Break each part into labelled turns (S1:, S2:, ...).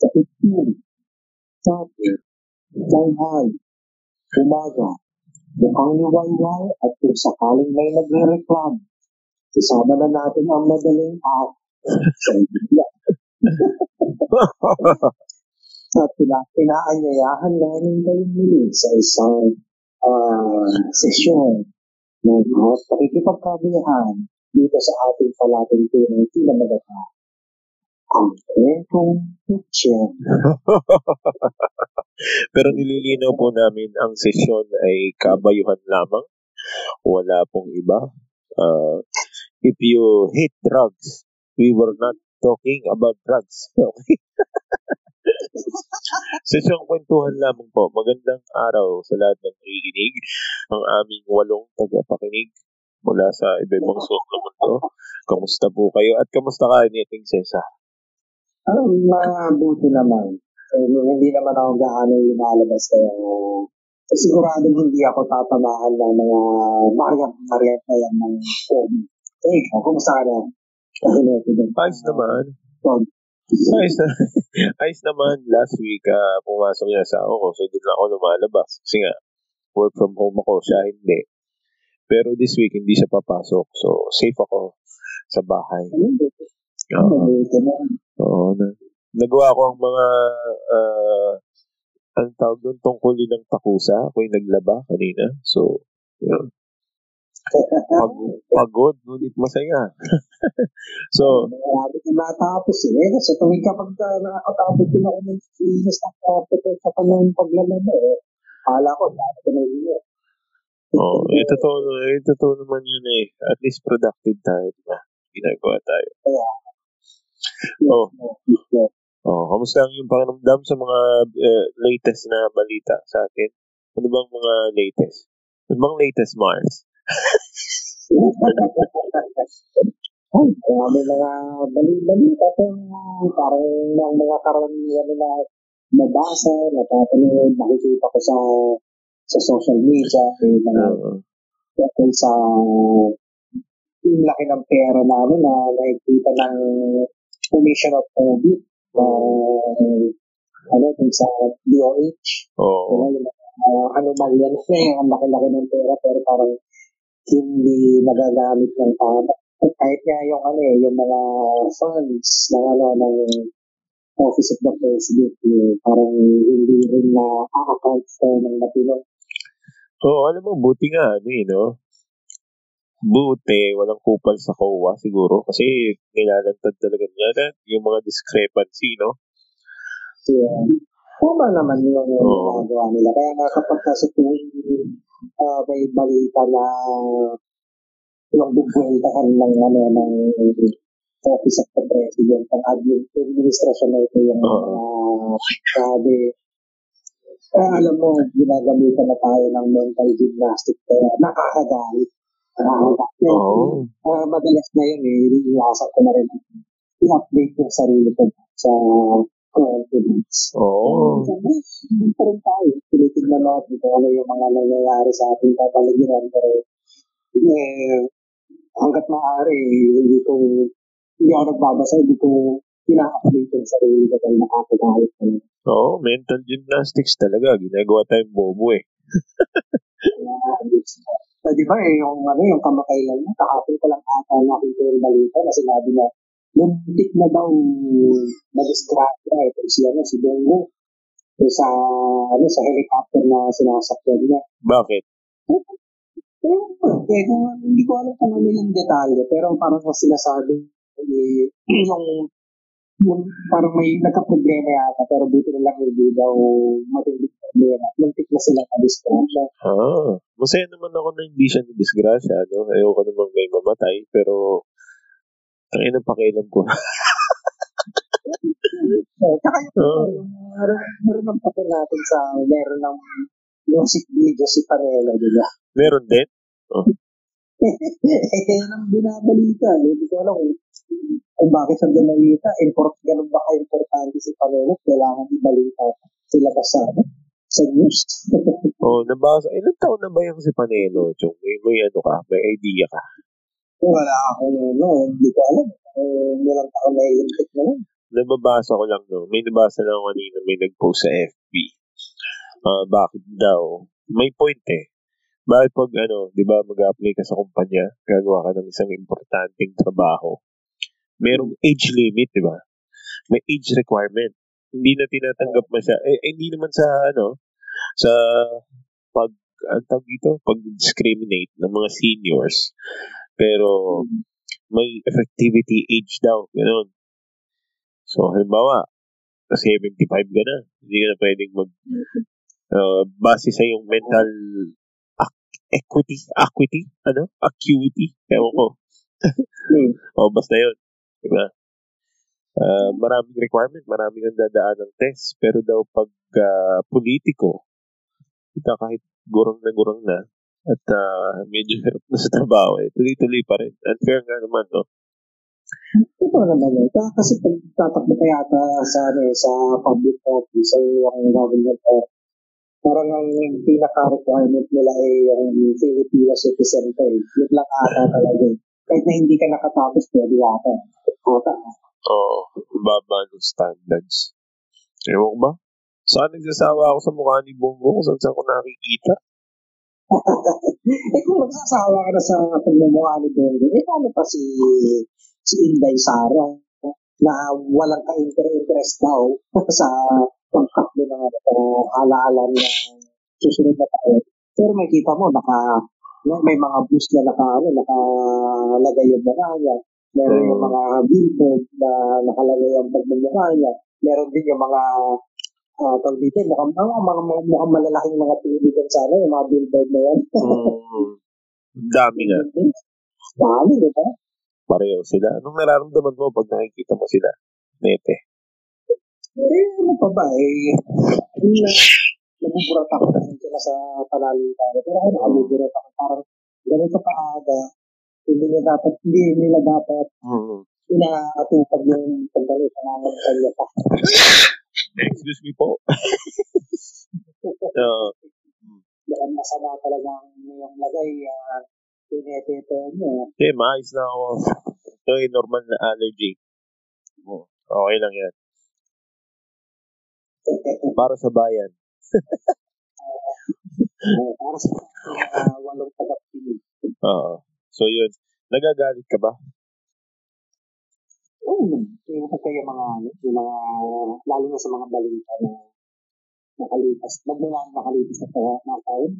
S1: sa 15, sabi, Shanghai, umaga, mukhang liwayway at kung sakaling may nagre-reklam, isama na natin ang madaling at at pina, pinaanyayahan namin kayo muli sa isang uh, sesyon ng uh, pakikipagkabuyahan dito sa ating palatuntunan pinamagata kwentong picture.
S2: Pero nililinaw po namin ang sesyon ay kabayuhan lamang. Wala pong iba. Uh, if you hate drugs, we were not talking about drugs. Okay? Sesyong kwentuhan lamang po. Magandang araw sa lahat ng nakikinig. Ang aming walong tagapakinig mula sa iba-ibang sulok ng mundo. Kamusta po kayo? At kamusta ka ni Ating Sesa?
S1: Um, mabuti naman. Eh, hindi naman ako gaano lumalabas kaya uh, siguradong hindi ako tatamaan ng mga mariyat na yan ng COVID. Eh, ikaw, kumusta ka na?
S2: Ayos naman. Ayos, na, ayos naman. Last week, uh, pumasok yung asawa ko. So, doon ako lumalabas. Kasi nga, work from home ako. Siya hindi. Pero this week, hindi siya papasok. So, safe ako sa bahay. Oo. Oo. Na, nagawa ko ang mga, uh, ang tawag doon, tungkulin ng takusa. Ako yung naglaba kanina. So, yun. Pag, pagod, ngunit masaya. so,
S1: Marami ko natapos eh. Sa tuwing kapag nakakatapos din ako ng linis ng carpet saka ng paglalaba eh. Kala ko, dati ko na yun eh.
S2: oh, eh, totoo, eh, totoo naman yun eh. At least productive tayo, di ba? Ginagawa tayo.
S1: Kaya,
S2: Oh. Oh, kamusta ang yung pakiramdam sa mga uh, latest na balita sa atin? Ano bang mga latest? Ano bang latest, Mars?
S1: Ay, marami mga bali-balita pero parang ng mga karamihan na nabasa, napapanood, nakikita ko sa sa social media, eh, mga uh-huh. sa yung laki ng pera na ano na nakikita ng Commission of Audit uh, ano dun sa DOH.
S2: Oo.
S1: Oh. Ano, uh, anomalya na yung ang laki-laki ng pera pero parang hindi nagagamit ng tama. Kahit nga yung ano eh, yung mga funds ng ano ng Office of the President, eh, parang hindi rin na account for ng matino.
S2: Oo, oh, alam mo, buti nga, ano eh, no? Buti, walang kupal sa COA siguro kasi nilalantad talaga niya yung mga discrepancy, no?
S1: Yeah. Tama naman yung oh. ginagawa nila. Kaya nga kapag sa tuwing uh, may balita na yung bubweltahan ng ano ng Office of the President ang administrasyon na ito yung uh, sabi eh, alam mo, ginagamitan na tayo ng mental gymnastic kaya nakakagalit. Nakakagalit.
S2: Oh.
S1: Uh, madalas na yun eh, iniwasan ko na rin i-update yung sarili ko sa confidence.
S2: Oo. Oh.
S1: Uh, pa rin tayo. Tinitignan natin kung ano yung mga nangyayari sa ating kapaligiran. Pero eh, hanggat maaari, hindi ko, hindi ako nagbabasa, hindi ko ina-update yung sarili ko dahil nakakagalit ka lang.
S2: Oo, oh, mental gymnastics talaga. Ginagawa tayong bobo eh.
S1: uh, di ba eh, yung, ano, yung kamakailan na, kahapon ko lang ata nakita yung balita na sinabi na muntik na daw na-disgrasya eh, si, ano, si Bongo sa, ano, sa helicopter na sinasakyan niya.
S2: Bakit?
S1: Eh, eh, kung, hindi ko alam kung ano yung detalye, pero parang kasi sinasabi, eh, yung yung parang may nagka-problema yata pero buti na lang hindi daw matinding problema. Muntik na sila na-disgrasya.
S2: Ah, masaya naman ako na hindi siya na-disgrasya. No? Ayoko naman may mamatay pero ang ina pakialam ko.
S1: eh, tsaka yung, uh, yung meron ng papel natin sa meron ng music video si Panelo, di ba?
S2: Meron din? Oh.
S1: Eh, kaya nang binabalita. Hindi ko alam kung kung bakit sa binalita, import, ganun ba ka-importante si Panelo, kailangan ibalita sila pa sa, sa news.
S2: oh, nabasa, ilan taon na ba yung si Panelo? Chong, may, may ano ka, may idea ka?
S1: Wala ako, no, hindi ko alam. Eh, nilang taon na ilimpic na yun.
S2: nababasa ko lang, no? May nabasa lang kanina, may nag-post sa FB. Uh, bakit daw? May point eh. Bakit pag ano, di ba, mag-apply ka sa kumpanya, gagawa ka ng isang importanteng trabaho, merong age limit, di ba? May age requirement. Hindi na tinatanggap mo siya. Eh, eh, hindi naman sa, ano, sa pag, ang tawag dito, pag-discriminate ng mga seniors. Pero, may effectivity age daw. Ganun. So, halimbawa, 75 ka na, hindi ka na pwedeng mag, uh, base sa yung mental equity, equity, ano? Acuity, ewan ko. hmm. o, basta yun. Diba? Uh, maraming requirement, maraming ang dadaan ng test. Pero daw pag uh, politiko, kita kahit gurang na gurang na, at uh, medyo hirap na sa trabaho, eh, tuloy-tuloy pa rin. Unfair nga naman, no?
S1: Ito naman eh. Kasi pag tatakbo ka yata sa, ano, eh, sa public office o yung government office, parang ang pinaka-requirement nila ay yung Filipino citizen pay. Yun lang ata talaga. Kahit na hindi ka nakatapos, pwede ata. Ata.
S2: Oo, oh, baba ng standards. Ewan ko ba? Saan nagsasawa ako sa mukha ni Bongo kung saan saan ko nakikita?
S1: eh kung nagsasawa ka na sa pagmumukha ni Bongo, eh paano pa si si Inday Sara na walang ka-interest daw sa pagkakbo ng uh, alaala ng susunod na taon. Pero makita mo, naka, may mga bus na naka, ano, nakalagay yung mukha niya. Meron yung mga billboard na nakalagay ang pagmumukha niya. Meron din yung mga uh, tawag dito, mukhang, mga, mga, mga, mukhang malalaking mga tiligan sana, yung mga billboard na yan.
S2: mm, dami nga.
S1: Dami, di ba?
S2: Pareho sila. Anong nararamdaman mo pag nakikita mo sila? Nete.
S1: Eh, ano pa ba eh, na, nabuburat ako kasi sila sa panalitan. Pero ako nakabuburat ako parang ganito kaaga, hindi nila dapat, hindi nila dapat mm-hmm. inaatupag yung pagdali sa mga kanya pa.
S2: Excuse me po.
S1: so, Yan, masama talaga ang yung lagay, uh, pinepepe niya.
S2: Okay, maayos na ako. Ito ay normal na allergy. Okay lang yan. Para sa bayan.
S1: para sa uh, walong tagapinig.
S2: Oo. So yun, nagagalit ka ba?
S1: Oo, oh, yung kayo mga, yung mga, lalo na sa mga balita na nakalipas, magmula nakalipas na sa mga taon,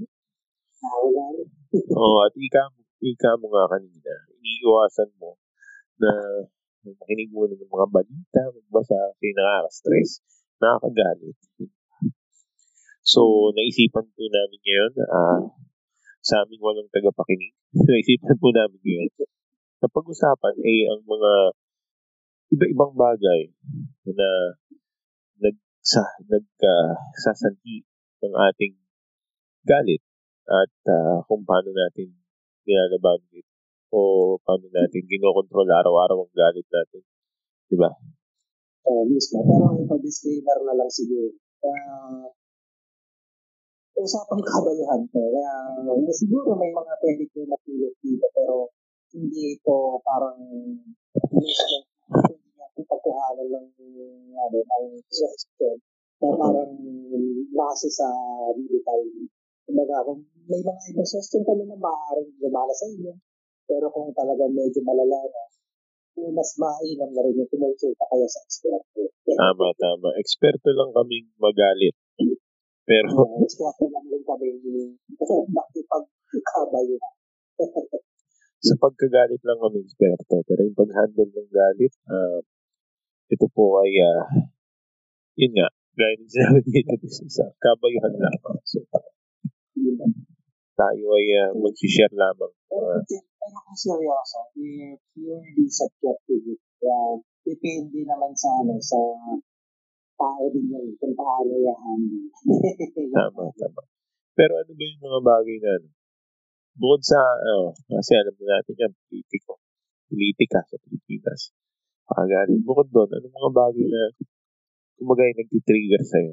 S1: nakawala
S2: Oo, at ika, ika mo nga kanina, iiwasan mo na makinig muna ng mga balita, magbasa kasi nakaka-stress nakakagalit. So, naisipan po namin ngayon, uh, sa aming walang tagapakinig, naisipan po namin ngayon, na pag-usapan ay ang mga iba-ibang bagay na nag sa nagsasanti uh, ng ating galit at uh, kung paano natin nilalaban ito o paano natin ginokontrol araw-araw ang galit natin. Di ba?
S1: Uh, mismo. Pero ito, disclaimer na lang siguro. Uh, usapang kabayuhan to. Kaya uh, siguro may mga pwede ko napulot dito pero hindi ito parang mismo hindi natin pagkuhanan ng ano, ng suggestion na parang base sa digital. Kumbaga, kung may mga ibang suggestion kami na maaaring gumala sa inyo, pero kung talagang medyo malala na, mas mainam na rin yung kumonsulta kaya sa eksperto.
S2: Tama, tama. Eksperto lang kaming magalit. Pero...
S1: Uh, eksperto lang rin kami nakipagkabayo na.
S2: sa pagkagalit lang kami eksperto. Pero yung pag-handle ng galit, uh, ito po ay, uh, yun nga, gaya ng sinabi dito sa kabayuhan lamang. So, tayo ay uh, mag-share lamang. Uh,
S1: pero kung seryoso, if purely subjective, uh, depende naman sa ano, sa tao din yun, kung paano yan.
S2: tama, tama. Pero ano ba yung mga bagay na, ano? bukod sa, oh, kasi alam na natin yan, politiko, politika sa Pilipinas. Pagaling. Bukod doon, ano mga bagay na, kumbaga yung nagtitrigger sa'yo?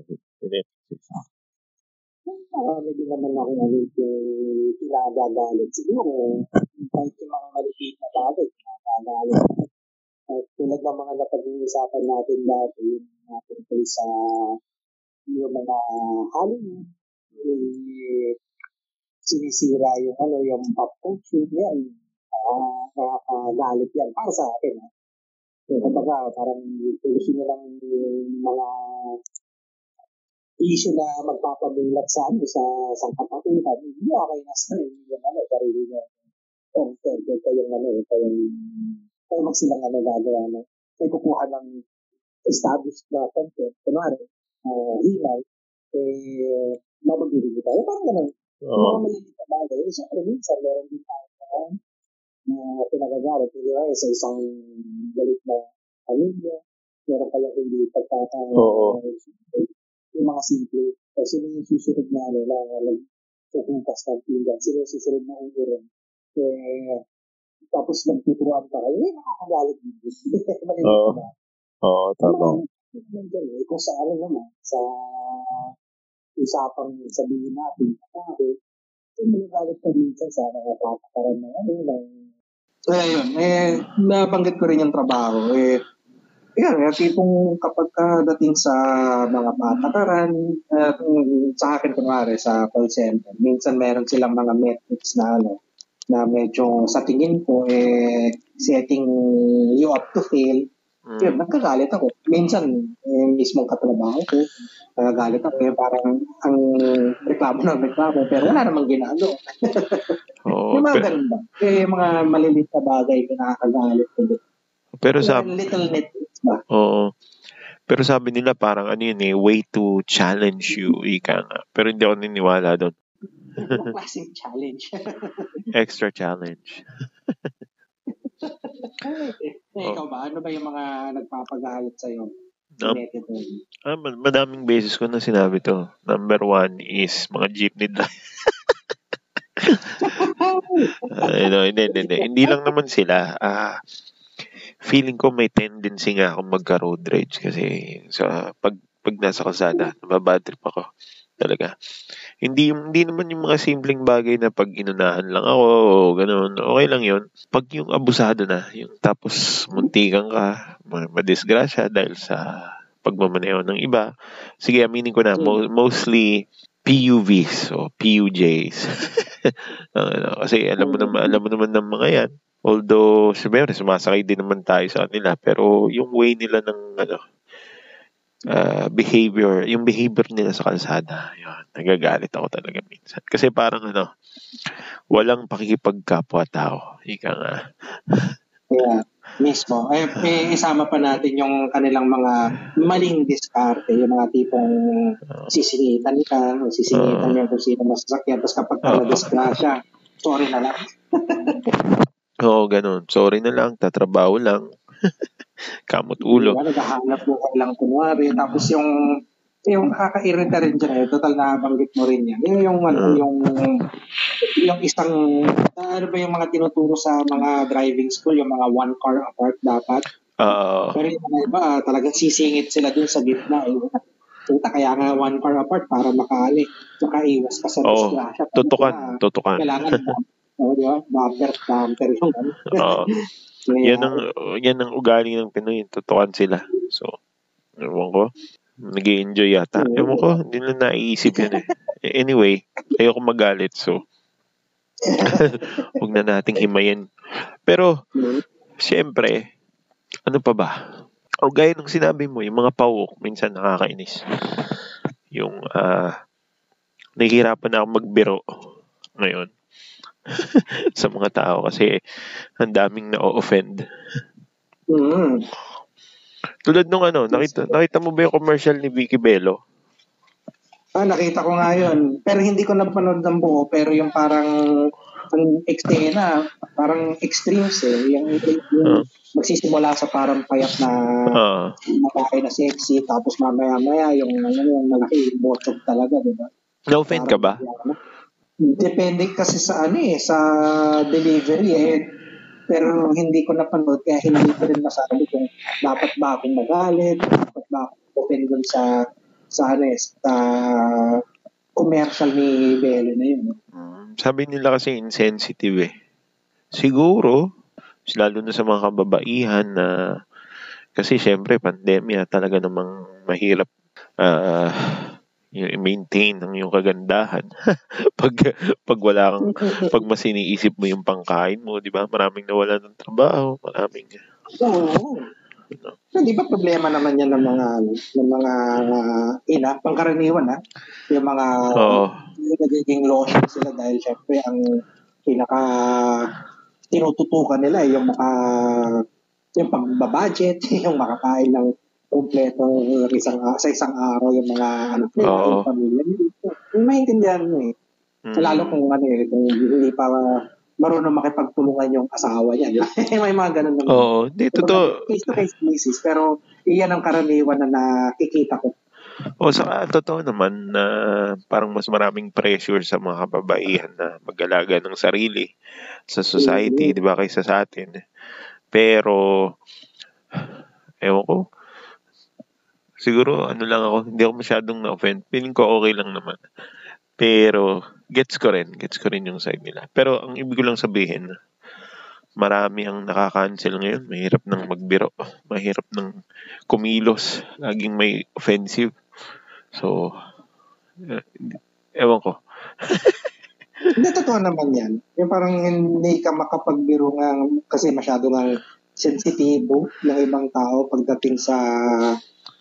S1: Marami din naman ako ngayon yung pinagagalit. Siguro, kahit yung mga maliliit na bagay, pinagagalit. At tulad ng mga napag-uusapan natin dati, yung mga tungkol sa yung mga Hollywood, eh, sinisira yung ano, yung pop culture, yan, uh, nakakagalit yan. Para sa akin, ha? So, kumbaga, parang gusto nyo lang yung mga issue na magpapamulat sa ano, sa sangkapatutan, hindi okay na sa yung ano, sarili nyo. Content, yung ano, ito yung, kaya mag silang ano gagawa na. May kukuha ng established na content, kunwari, uh, email, eh, mapagbibigay tayo. Parang ganun. Yung mga maliliit na bagay, eh, syempre, minsan, meron din tayo na uh, pinagagalit. Hindi ba, sa isang galit na pamilya, meron kayong hindi pagkaka...
S2: Oo.
S1: Yung mga simple. O sino yung susunod na ano, na nagpupuntas ng pinggan, sino yung susunod na umuran. Eh, tapos magtuturuan pa kayo, eh, nakakagalit din. Maliliit
S2: Oo.
S1: na.
S2: Oo, tama.
S1: Eh, kung sa ano naman, sa usapang sabihin natin, bakit, eh, malagalit ka minsan sa mga patakaran ng ano, ng eh, yun, eh, nabanggit ko rin yung trabaho. Eh, yan, eh, tipong kapag ka dating sa mga patakaran, eh, sa akin kunwari sa call center, minsan meron silang mga metrics na ano, na medyo sa tingin ko, eh, setting you up to fail,
S2: Mm.
S1: yun, nagkagalit ako. Minsan, eh, mismong katrabaho ko, nagagalit ako. Eh, parang ang reklamo ng reklamo, pero wala namang ginagawa.
S2: Oo,
S1: yung mga
S2: pe-
S1: ganun ba? Eh, mga maliliit na bagay na nakakagalit ko.
S2: pero
S1: Yung
S2: sabi,
S1: little nitpicks ba?
S2: Oo. Pero sabi nila parang ano yun eh, way to challenge you, ika nga. Pero hindi ako niniwala doon.
S1: Klaseng challenge.
S2: Extra challenge.
S1: eh, ikaw ba? Ano ba yung mga nagpapagalit sa'yo?
S2: Um? Ah, ma- madaming beses ko na sinabi to. Number one is mga jeepney driver. Ay, no, hindi, hindi, hindi. Hindi lang naman sila. Ah, feeling ko may tendency nga akong magka-road rage kasi sa pag pag nasa kalsada, nababad trip ako. Talaga. Hindi hindi naman yung mga simpleng bagay na pag inunahan lang ako o ganun, okay lang yun. Pag yung abusado na, yung tapos muntikan ka, ma- madisgrasya dahil sa pagmamaneho ng iba. Sige, aminin ko na, mo- mostly PUVs o PUJs. ano, kasi alam mo naman, alam mo naman ng mga yan. Although, siyempre, sumasakay din naman tayo sa kanila. Pero yung way nila ng ano, uh, behavior, yung behavior nila sa kalsada, yun, nagagalit ako talaga minsan. Kasi parang ano, walang pakikipagkapwa-tao. Ika nga.
S1: Yeah, mismo. Eh, eh, isama pa natin yung kanilang mga maling diskarte, yung mga tipong sisingitan ka, o sisingitan niya kung sino mas sasakyan, tapos kapag ka
S2: Oo.
S1: na-disgrasya, sorry na lang.
S2: Oo, ganun. Sorry na lang, tatrabaho lang. Kamot ulo.
S1: Diba, naghahanap mo ka lang kunwari, tapos yung yung nakakairita rin dyan, eh, total nabanggit mo rin yan. Yung, yung, ano,
S2: Mm.
S1: yung, yung isang, ano ba yung mga tinuturo sa mga driving school, yung mga one car apart dapat.
S2: Oo.
S1: Pero yung mga iba, ah, talagang sisingit sila dun sa gitna. Eh. Puta, kaya nga one car apart para makaali, makaiwas ka sa
S2: Oo.
S1: disgrasya.
S2: Tutukan, tutukan.
S1: Kailangan, oh, di ba? Bumper, bumper yung ano.
S2: Oo. Yan ang yan ang ugali ng Pinoy, tutukan sila. So, ewan ko. nag enjoy yata. Ewan ko, hindi na naiisip yan eh. Anyway, ayoko magalit. So, huwag na nating himayin. Pero, Siyempre, ano pa ba? O gaya ng sinabi mo, yung mga pawok, minsan nakakainis. Yung, ah, nahihirapan na ako magbiro ngayon sa mga tao kasi ang daming na-offend.
S1: Mm.
S2: Tulad nung ano, nakita, nakita mo ba yung commercial ni Vicky Bello?
S1: Ah, nakita ko nga yun. Pero hindi ko napanood ng buo. Pero yung parang ang eksena, parang extremes eh. Yung, yung
S2: Ah.
S1: magsisimula sa parang payat na
S2: Ah,
S1: babae na sexy, tapos mamaya-maya yung, ano, yung malaki yung talaga, di ba?
S2: na-offend ka ba?
S1: Parang, Depende kasi sa ano eh, sa delivery eh. Pero hindi ko napanood kaya hindi ko rin masabi kung dapat ba akong magalit, dapat ba akong open dun sa sa ano eh, sa commercial ni Belo na yun.
S2: Sabi nila kasi insensitive eh. Siguro, Lalo na sa mga kababaihan na kasi syempre pandemya talaga namang mahirap uh, i-maintain ang yung kagandahan. pag pag wala kang pag mas iniisip mo yung pangkain mo, 'di ba? Maraming nawala ng trabaho, maraming
S1: Oo. So, di ba problema naman yan ng mga ng mga uh, ina, pangkaraniwan ha? Yung mga
S2: Oo.
S1: nagiging lotion sila dahil syempre ang pinaka tinututukan nila yung maka yung pagbabudget, yung makakain ng kumpleto isang, sa isang araw yung mga
S2: Oo.
S1: yung pamilya. Maintindihan mo eh.
S2: Mm.
S1: Lalo kung ano eh, kung hindi pa marunong makipagtulungan yung asawa niya. May mga ganun naman.
S2: Oo, di totoo.
S1: Face-to-face basis. Pero iyan ang karaniwan na nakikita ko.
S2: O saka totoo naman na parang mas maraming pressure sa mga kababaihan na mag-alaga ng sarili sa society, di ba, kaysa sa atin. Pero, ewan ko, siguro ano lang ako, hindi ako masyadong na-offend. Feeling ko okay lang naman. Pero, gets ko rin. Gets ko rin yung side nila. Pero, ang ibig ko lang sabihin, marami ang nakaka-cancel ngayon. Mahirap nang magbiro. Mahirap nang kumilos. Laging may offensive. So, eh, ewan ko.
S1: Hindi, totoo naman yan. Yung parang hindi ka makapagbiro nga kasi masyado nga sensitibo ng ibang tao pagdating sa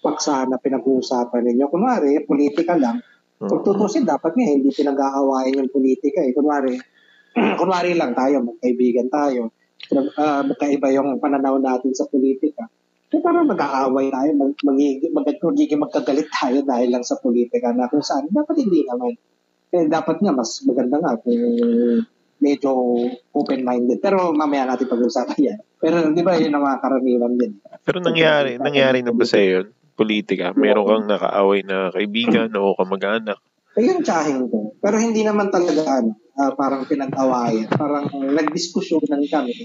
S1: paksa na pinag-uusapan ninyo. Kunwari, politika lang. Kung tutusin, dapat nga hindi pinag-aawayan yung politika eh. Kunwari, kunwari lang tayo, magkaibigan tayo. Uh, magkaiba yung pananaw natin sa politika. So parang mag-aaway tayo, mag, magiging, mag, magiging magkagalit tayo dahil lang sa politika na kung saan dapat hindi naman. Eh, dapat nga mas maganda nga kung medyo open-minded. Pero mamaya natin pag-usapan yan. Pero di ba yun ang mga karaniwan din.
S2: Pero nangyari, nangyari na ba sa yun? Politika? Meron kang nakaaway na kaibigan o kamag-anak?
S1: Ayun, tsahin ko. Pero hindi naman talaga ano, uh, parang pinag-awayan. Parang nagdiskusyonan kami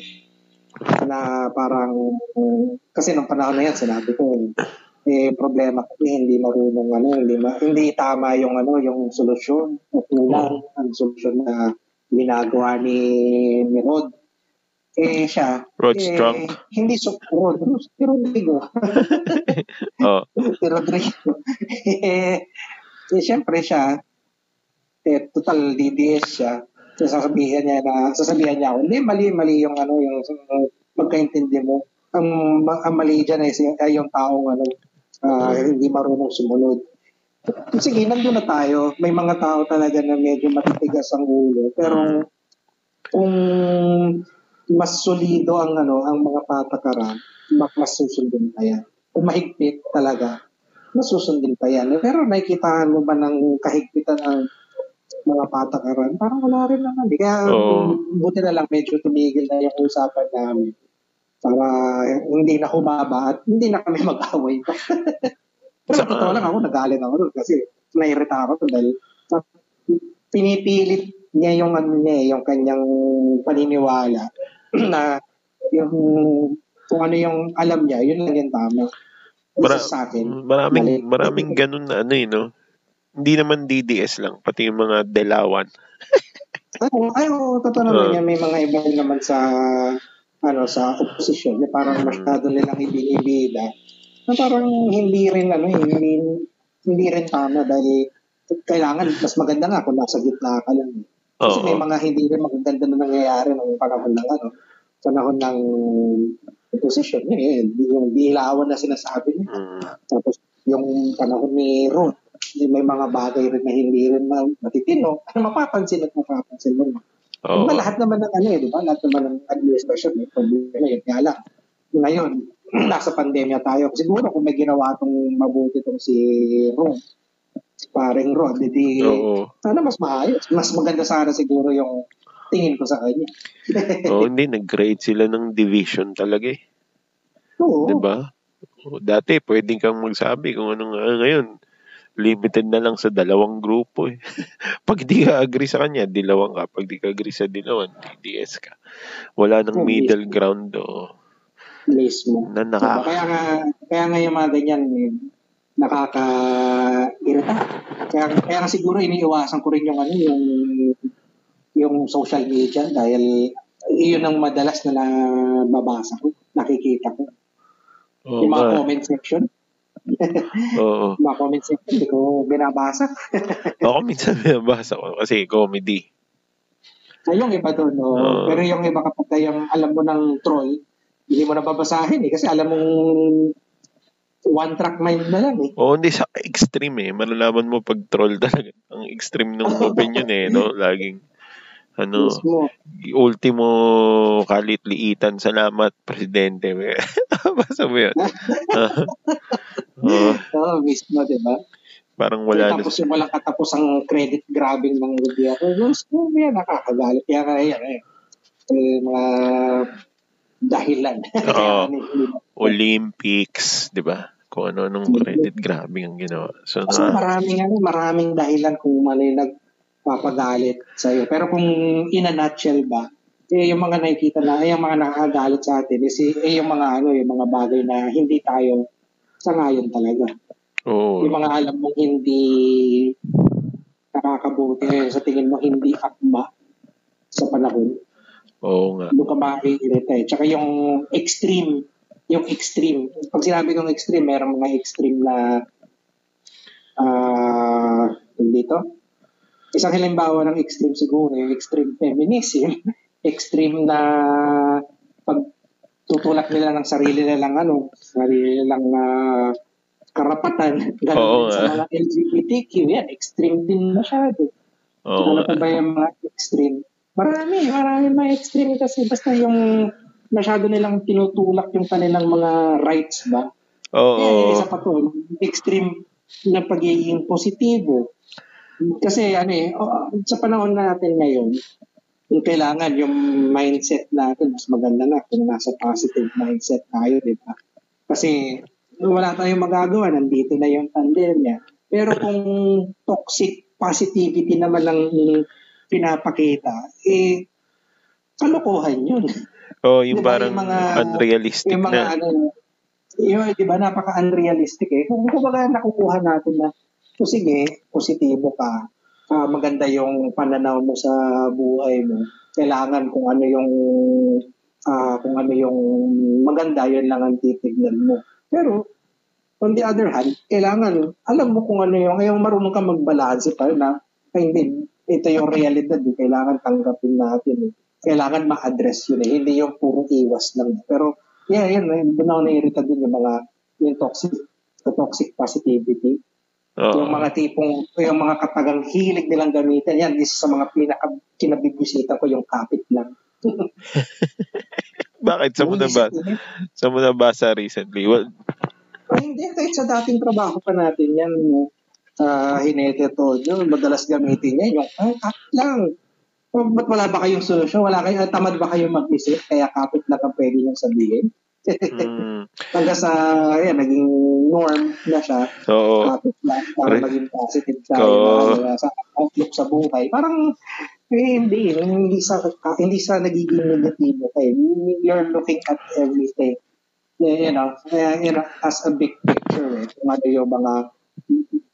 S1: na parang kasi nung panahon na yan sinabi ko eh problema ko eh, hindi marunong ano hindi ma, hindi tama yung ano yung solusyon o kulang ang solusyon na ginagawa ni, ni eh siya
S2: Rod's
S1: eh,
S2: drunk
S1: hindi so Rod si Rodrigo
S2: oh.
S1: si Rodrigo eh, eh syempre siya eh total DDS siya sasabihin niya na sasabihin niya ako, hindi mali mali yung ano yung, yung magkaintindi mo. Ang, ang mali diyan ay, ay yung taong ano uh, hindi marunong sumunod. Sige, nandun na tayo. May mga tao talaga na medyo matitigas ang ulo. Pero kung mas solido ang ano ang mga patakaran, mas susundin pa yan. Kung mahigpit talaga, mas susundin pa yan. Pero nakikita mo ba ng kahigpitan ng mga patakaran, parang wala rin naman. Di kaya
S2: Oo.
S1: buti na lang medyo tumigil na yung usapan namin para hindi na humaba at hindi na kami mag-away pa. Pero
S2: Saka-
S1: totoo lang ako, nagalit ako doon kasi nairita ako dahil pinipilit niya yung ano niya, eh, yung kanyang paniniwala na yung kung ano yung alam niya, yun lang yung tama.
S2: Mara-
S1: sa akin.
S2: maraming
S1: Mali.
S2: maraming ganun na ano eh, no? Hindi naman DDS lang, pati yung mga Delawan.
S1: Ay, oo, ay, oo, totoo naman
S2: Oo.
S1: yan. May mga iba naman sa ano sa opposition na parang masyado nilang ibinibida na parang hindi rin ano eh, hindi hindi rin tama dahil kailangan mas maganda nga kung nasa gitna ka lang. Kasi
S2: Oo.
S1: may mga hindi rin magaganda na nangyayari ng panahon ng ano, panahon ng opposition eh, yung dilawan na sinasabi niya.
S2: Mm.
S1: Tapos yung panahon ni Ruth, may mga bagay rin na hindi rin ma- matitino. Ano mapapansin at mapapansin mo.
S2: Oo.
S1: Diba, lahat naman ng ano eh, di ba? Lahat naman ng administration may problema yun. Kaya lang, ngayon, nasa pandemya tayo. Siguro kung may ginawa itong mabuti itong si Ron, si paring Ron, di,
S2: Oo.
S1: sana mas maayos. Mas maganda sana siguro yung tingin ko sa kanya.
S2: Oo, hindi. Nag-create sila ng division talaga eh.
S1: Oo.
S2: Di ba? Oo, Dati, pwedeng kang magsabi kung ano nga ngayon. Limited na lang sa dalawang grupo eh. Pag di ka agree sa kanya, dilawang ka. Pag di ka agree sa dilawan, DDS ka. Wala nang middle ground o
S1: Mismo.
S2: na
S1: Diba?
S2: naka...
S1: Kaya nga, kaya nga yung mga ganyan, eh, nakaka-irita. Kaya, kaya siguro iniiwasan ko rin yung ano, yung yung social media dahil yun ang madalas na nababasa ko, nakikita ko.
S2: Oo
S1: yung mga
S2: nga.
S1: comment section.
S2: Oo.
S1: Mga comment section, hindi ko binabasa.
S2: Ako minsan binabasa ko kasi comedy.
S1: Ay, yung iba doon, no?
S2: Oo.
S1: pero yung iba kapag yung alam mo ng troll, hindi mo na babasahin eh. Kasi alam mong one track mind na lang eh.
S2: Oo, hindi sa extreme eh. Malalaman mo pag troll talaga. Ang extreme ng opinion eh, no? Laging, ano,
S1: Mismo.
S2: ultimo kalit-liitan, salamat, presidente. Basa mo yun. Oo,
S1: Oo, mismo, di ba?
S2: parang wala na.
S1: Tapos yung walang katapusang credit grabbing ng gobyerno. Diyos ko, yan, nakakagalit. Kaya kaya eh. Eh, mga dahilan. Ba?
S2: Olympics, di ba? Kung ano-anong credit grabbing ang ginawa. So,
S1: Kasi
S2: na,
S1: maraming, ano, maraming dahilan kung mali nagpapagalit sa'yo. Pero kung in a nutshell ba, eh, yung mga nakikita na, eh, yung mga nakakagalit sa atin, is, eh, yung mga, ano, yung mga bagay na hindi tayo sangayon talaga.
S2: oo.
S1: Yung mga alam mong hindi nakakabuti, eh, sa tingin mo hindi akma sa panahon,
S2: Oo nga.
S1: doon ka makikirita eh. Tsaka yung extreme, yung extreme, pag sinabi kong extreme, merong mga extreme na ah dito. Isang halimbawa ng extreme siguro, yung extreme feminism, extreme na pag tutulak nila ng sarili nilang ano, sarili nilang ah, karapatan, ganun
S2: Oo
S1: sa mga LGBTQ, yan, extreme din masyado.
S2: Oo
S1: ano pa ba yung mga extreme? Marami, marami mga extreme kasi basta yung masyado nilang tinutulak yung kanilang mga rights ba?
S2: Oo.
S1: Eh, isa pa to, extreme na pagiging positibo. Kasi ano eh, oh, sa panahon natin ngayon, yung kailangan yung mindset natin, mas maganda na kung nasa positive mindset tayo, di ba? Kasi wala tayong magagawa, nandito na yung pandemya. Pero kung toxic positivity naman lang pinapakita, eh, kalokohan yun.
S2: Oo, yung
S1: Di ba,
S2: parang
S1: yung mga-
S2: unrealistic
S1: yung mga
S2: na.
S1: ano, yun, di ba, napaka-unrealistic eh. Kung kumbaga nakukuha natin na, so sige, positibo ka, ah, maganda yung pananaw mo sa buhay mo. Kailangan kung ano yung ah, kung ano yung maganda, yun lang ang titignan mo. Pero, on the other hand, kailangan, alam mo kung ano yung, yung marunong ka magbalanse pa na, ay, hindi, ito yung realidad, eh. kailangan tanggapin natin. Eh. Kailangan ma-address yun eh. Hindi yung puro iwas lang. Pero, yeah, yun, doon ako nairita din yung mga, yung toxic, the toxic positivity.
S2: Oo.
S1: Yung mga tipong, yung mga katagang hilig nilang gamitin, yan, isa sa mga pinaka kinabibisita ko yung kapit lang.
S2: Bakit? Sa mo na ba? Sa mo na basa recently? Well,
S1: Ay, hindi, kahit sa dating trabaho pa natin yan, sa Hinete Todo, madalas gamitin niya yung, ay, kapit lang. O, ba't wala ba kayong solusyon? Wala kayo, tamad ba kayong mag-isip? Kaya kapit lang ang pwede niyong sabihin.
S2: mm,
S1: Hanggang sa, ayan, naging norm na siya.
S2: oo.
S1: Kapit lang para maging positive tayo
S2: Oo.
S1: na, sa outlook sa buhay. Parang, eh, hindi, hindi sa, hindi sa nagiging negatibo kayo. You're looking at everything. Eh, you know, you know, as a big picture, eh, kung ano yung mga,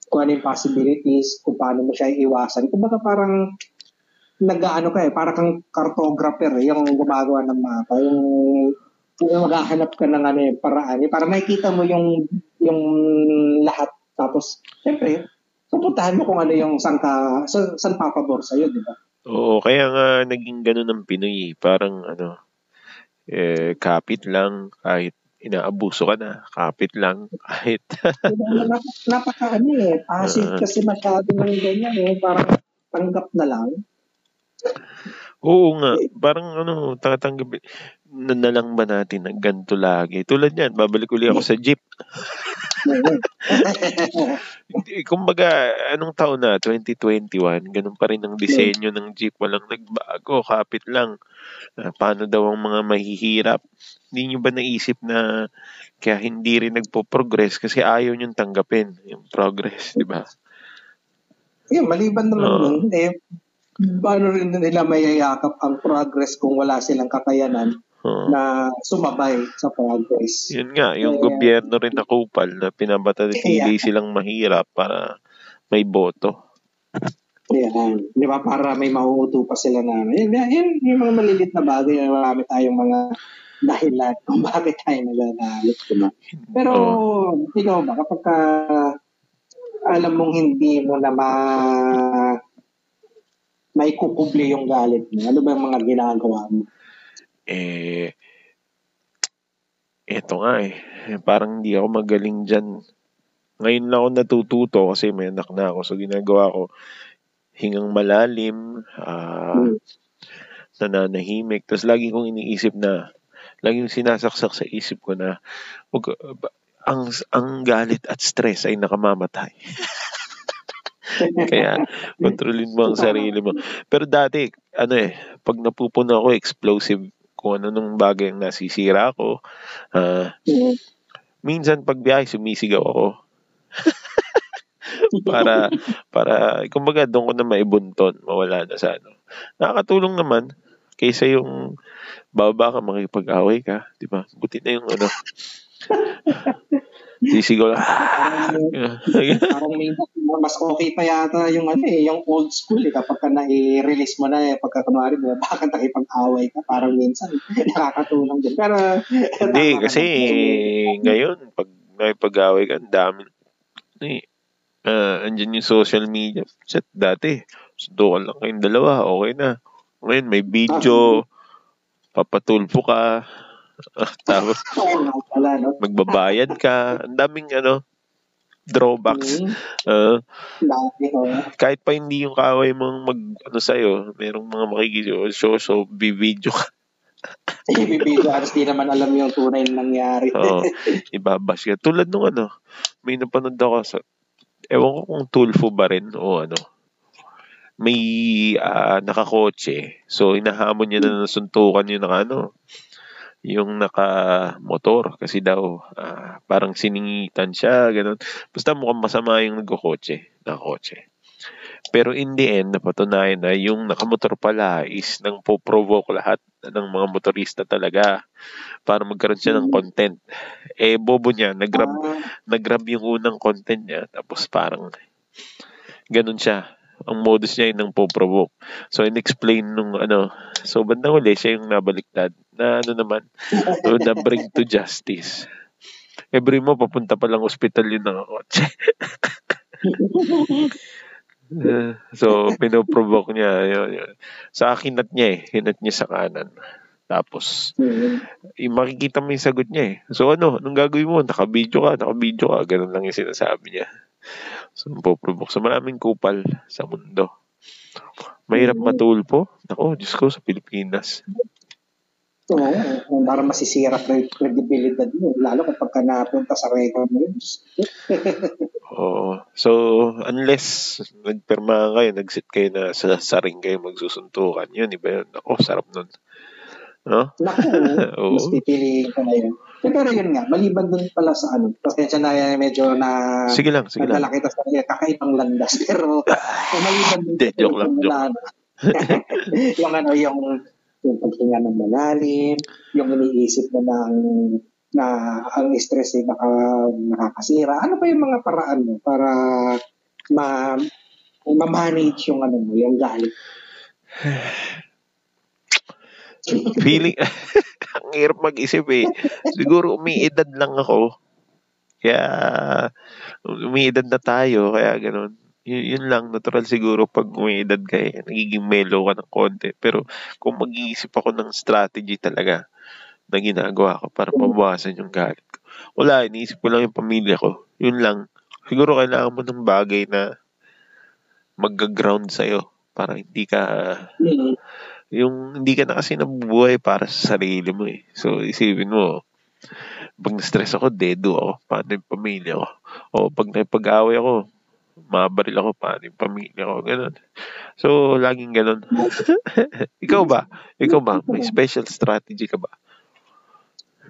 S1: kung ano yung possibilities, kung paano mo siya iwasan. Kumbaga parang, nag-ano ka eh, para kang cartographer eh, yung gumagawa ng mapa, yung yung maghahanap ka ng ano paraan, eh, para makikita mo yung yung lahat. Tapos, siyempre, pupuntahan mo kung ano yung saan ka, saan, saan papabor sa'yo, di ba?
S2: Oo, kaya nga naging ganun ang Pinoy. eh. Parang ano, eh, kapit lang kahit inaabuso ka na. Kapit lang kahit...
S1: Nap- Napaka ano eh, passive kasi masyado ng ganyan eh, parang tanggap na lang.
S2: Oo nga, parang ano, tatanggap na, na lang ba natin na ganito lagi? Tulad yan, babalik uli ako sa jeep. Hindi, Kumbaga, anong taon na? 2021, ganun pa rin ang disenyo ng jeep. Walang nagbago, kapit lang. Ah, paano daw ang mga mahihirap? Hindi nyo ba naisip na kaya hindi rin nagpo-progress kasi ayaw nyo tanggapin yung progress, di ba?
S1: Yun, maliban naman
S2: Oo.
S1: nun, eh, paano rin nila mayayakap ang progress kung wala silang kakayanan
S2: Oo.
S1: na sumabay sa progress.
S2: Yun nga, yung
S1: Eh,
S2: gobyerno rin na kupal na pinabatatili silang mahirap para may boto.
S1: Yan. Di ba? Para may mauuto pa sila na. Yan, yan, yung mga malilit na bagay. Marami tayong mga dahilan kung bakit tayo nagagalit. Diba? Pero, oh. ikaw ba, kapag ka, alam mong hindi mo na ma may kukuble yung galit mo, ano ba yung mga ginagawa mo?
S2: Eh, eto nga eh. Parang hindi ako magaling dyan. Ngayon lang ako natututo kasi may anak na ako. So, ginagawa ko, hingang malalim, uh, hmm. nananahimik. Tapos lagi kong iniisip na, laging sinasaksak sa isip ko na, wag, ang, ang galit at stress ay nakamamatay. Kaya, kontrolin mo ang sarili mo. Pero dati, ano eh, pag napupuno ako, explosive kung ano nung bagay ang nasisira ako. Uh, minsan pag biyahe, sumisigaw ako. para para kumbaga doon ko na maibunton, mawala na sa ano. Nakakatulong naman kaysa yung bababa ka makipag-away ka, di ba? Buti na yung ano. Sisigaw lang.
S1: Parang may mas okay pa yata yung ano eh, yung old school eh, kapag ka na-release mo na eh, pagka kunwari mo, bakit nakipag-away ka, parang minsan nakakatulong din. Pero,
S2: hindi, kasi ngayon, pag nakipag-away ka, ang dami, eh, uh, andyan yung social media chat dati. Sundukan lang kayong dalawa, okay na. Ngayon, may video, papatulpo ka, tapos magbabayad ka. Ang daming ano, drawbacks. Uh, kahit pa hindi yung kaaway mong mag ano sa'yo, merong mga makikita show so bibidyo ka.
S1: Bibidyo at di naman alam yung tunay na nangyari.
S2: Oo, ibabash ka. Tulad nung ano, may napanood ako sa ewan ko kung Tulfo ba rin o ano, may uh, nakakotse. So, inahamon niya na nasuntukan yung naka, ano, yung naka-motor kasi daw uh, parang siningitan siya, ganun. Basta mukhang masama yung nagkakotse, nakakotse. Pero in the end, napatunayan na yung nakamotor pala is nang po-provoke lahat ng mga motorista talaga para magkaroon siya ng content. Eh, bobo niya, nag-grab, uh, nag-grab yung unang content niya, tapos parang ganun siya. Ang modus niya yung nang po-provoke. So, in-explain nung ano, so bandang huli, siya yung nabaliktad na ano naman, na bring to justice. Every mo, papunta pa lang hospital yun ng kotse. so, pinoprovoke niya. Yun, yun. Sa akin nat niya eh. Hinat niya sa kanan. Tapos, mm-hmm. makikita mo yung sagot niya eh. So ano, anong gagawin mo? Naka-video ka, naka-video ka. Ganun lang yung sinasabi niya. So, poprovoke. So, maraming kupal sa mundo. Mahirap mm-hmm. matulpo. Ako, Diyos ko, sa Pilipinas.
S1: Oo, para masisira yung credibility mo, lalo kapag ka napunta sa record mo
S2: Oo. So, unless nagpirma kayo, nag-sit kayo na sa saring kayo magsusuntukan, yun, iba yun. Ako, sarap nun. No?
S1: Naku, mas pipiliin ko na yun. Pero yun nga, maliban dun pala sa ano, pasensya na medyo na
S2: sige lang, sige lang.
S1: kita sa kakaibang landas. Pero maliban dun
S2: De, joke lang, joke.
S1: yung ano, yung yung paghinga ng malalim, yung iniisip mo ng na ang stress ay baka nakakasira. Ano pa yung mga paraan mo para ma ma-manage yung ano mo, yung galit?
S2: Feeling, ang hirap mag-isip eh. Siguro umiidad lang ako. Kaya, umiidad na tayo, kaya ganun yun, yun lang, natural siguro pag may edad ka eh, nagiging mellow ka ng konti. Pero kung mag-iisip ako ng strategy talaga na ginagawa ko para pabawasan yung galit ko. Wala, iniisip ko lang yung pamilya ko. Yun lang. Siguro kailangan mo ng bagay na mag-ground sa'yo para hindi ka yung hindi ka na kasi nabubuhay para sa sarili mo eh. So isipin mo, pag na-stress ako, dedo ako. Paano yung pamilya ko? O pag napag-away ako, mabaril ako pa yung pamilya ko, ganun. So, laging ganun. Ikaw ba? Ikaw ba? May special strategy ka ba?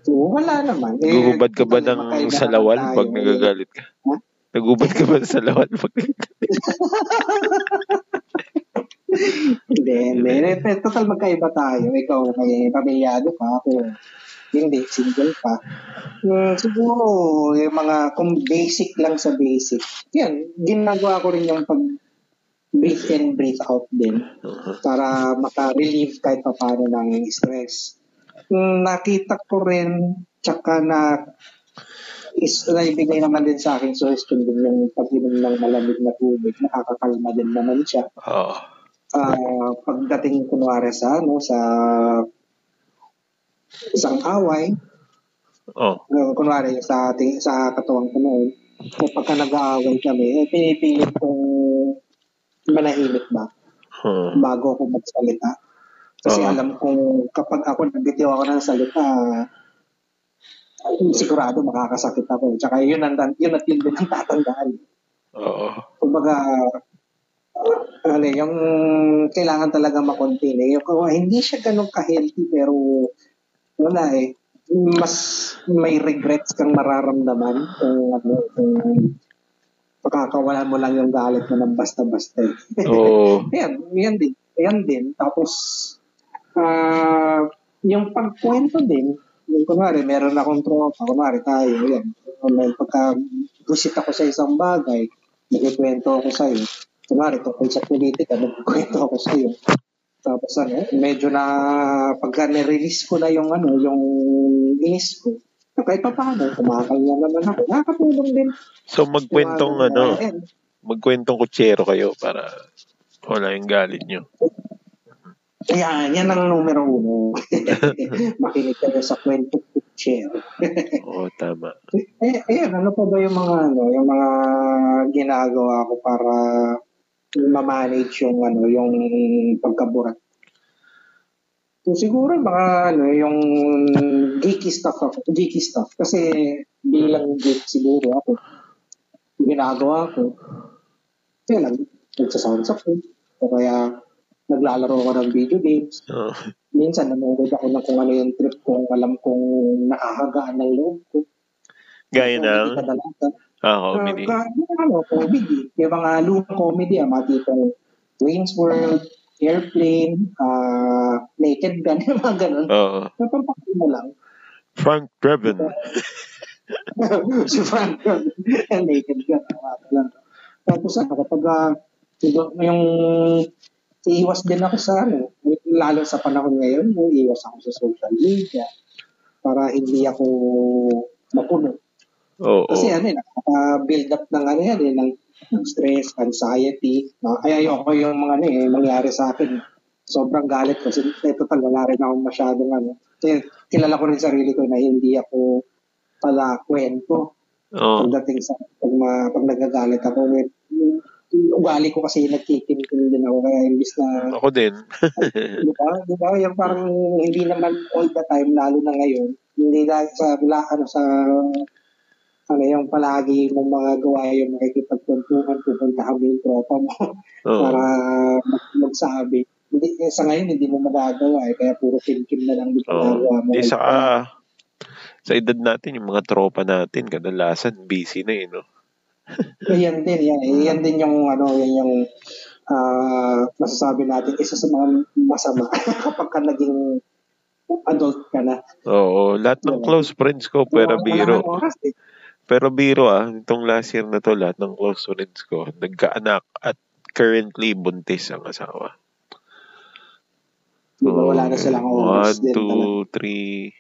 S1: Wala naman.
S2: Eh, Nagubad ka ba ng salawal pag nagagalit ka? Huh? Nagubad ka ba ng salawal pag
S1: Hindi, hindi. Total magkaiba tayo. Ikaw, may pamilyado ka. Ako, hindi, single pa. Hmm, siguro, yung mga, kung basic lang sa basic, yan, ginagawa ko rin yung pag, breathe in, breathe out din
S2: Uh-huh.
S1: para maka-relieve kahit pa paano ng stress. Mm, Nakita ko rin, tsaka na is naibigay naman din sa akin suggestion din yung pag-inom ng malamig na tubig, nakakakalma din naman siya.
S2: Oo.
S1: Ah, pagdating kunwari sa ano sa isang away,
S2: Oh.
S1: uh, kunwari sa ating sa katuwang ko noon, so pagka nag-aaway kami, eh, pinipilit kong manahimik ba
S2: Huh.
S1: bago ako magsalita. Kasi
S2: Oo.
S1: alam kong kapag ako nagbitiw ako ng salita, sigurado makakasakit ako. Tsaka yun, ang, yun at yun din ang tatandaan.
S2: Oo.
S1: Kumbaga, uh, ano, yung kailangan talaga makontain. Eh. Yung, hindi siya ganun ka-healthy, pero wala eh. Mas may regrets kang mararamdaman kung ano, kung pakakawalan mo lang yung galit mo ng basta-basta. Eh.
S2: Oo.
S1: Yan, yan din. Yan din. Tapos, ah yung pagkwento din, yung kunwari, meron akong tropa, kunwari tayo, yan. May pagka visit ako sa isang bagay, nagkikwento ako sa'yo. Kunwari, tungkol sa politika, nagkikwento ako sa'yo. Tapos ano, medyo na pagka nirelease ko na yung ano, yung inis ko, kahit pa paano, kumakanya naman ako. Nakakatulong din.
S2: So magkwentong ano,
S1: yan.
S2: magkwentong kutsero kayo para wala yung galit nyo.
S1: Ayan, yan ang numero uno. Makinig kayo sa kwento share.
S2: Oo, tama.
S1: eh, ayan, ano pa ba yung mga ano, yung mga ginagawa ko para ma-manage yung ano, yung pagkaburat. So, siguro mga ano, yung geeky stuff ako, geeky stuff. Kasi bilang geek siguro ako, ginagawa ko, kaya lang, nagsasounds ako. O kaya, naglalaro ako ng video games.
S2: Oo.
S1: Minsan, nanonood ako ng kung ano yung trip kung alam kong nakakagaan ng loob ko.
S2: Gaya ng,
S1: kadalasan.
S2: Ah, comedy.
S1: Uh, yung ano, comedy. Yung mga lumang comedy, ah, mga tipong Wayne's World, Airplane, uh, Naked Gun, yung mga ganun.
S2: Oo.
S1: Napampakin mo lang.
S2: Frank Drebin.
S1: si Frank Gun, Naked Gun. mga lang. Tapos ano, kapag uh, yung iiwas din ako sa ano, lalo sa panahon ngayon, iiwas ako sa social media para hindi ako mapuno.
S2: Oo.
S1: Kasi ano, eh, nakaka-build up ng ano yan, eh, ng, stress, anxiety. No? Kaya ayoko yung mga ano, eh, mangyari sa akin. Sobrang galit ko. Kasi total, wala rin akong masyadong ano. Kasi kilala ko rin sarili ko na hindi ako pala kwento.
S2: Oo.
S1: Pagdating sa, pag, ma, pag nagagalit ako, yung ugali ko kasi nagkikintin din ako. Kaya imbis na,
S2: Ako din.
S1: di ba? Di ba? Yung parang hindi naman all the time, lalo na ngayon. Hindi na sa, wala, ano, sa ano yung palagi mong mga gawa yung makikipagkwentuhan, pupuntahan mo yung tropa mo
S2: Oo.
S1: para mag- magsabi. Hindi, eh, sa ngayon, hindi mo magagawa eh, kaya puro kim-kim na lang yung ginagawa mo.
S2: Di saka, sa edad natin, yung mga tropa natin, kadalasan, busy na eh, no?
S1: Yan din, yan. eh, Yan din yung, ano, yan yung ah, masasabi natin, isa sa mga masama kapag ka naging adult ka na.
S2: Oo. Lahat ng close friends ko, pero
S1: Wala
S2: biro.
S1: oras, eh.
S2: Pero biro ah, itong last year na to, lahat ng close friends ko, nagkaanak at currently buntis ang asawa.
S1: Di ba, wala na silang oras din. talaga.
S2: two, three,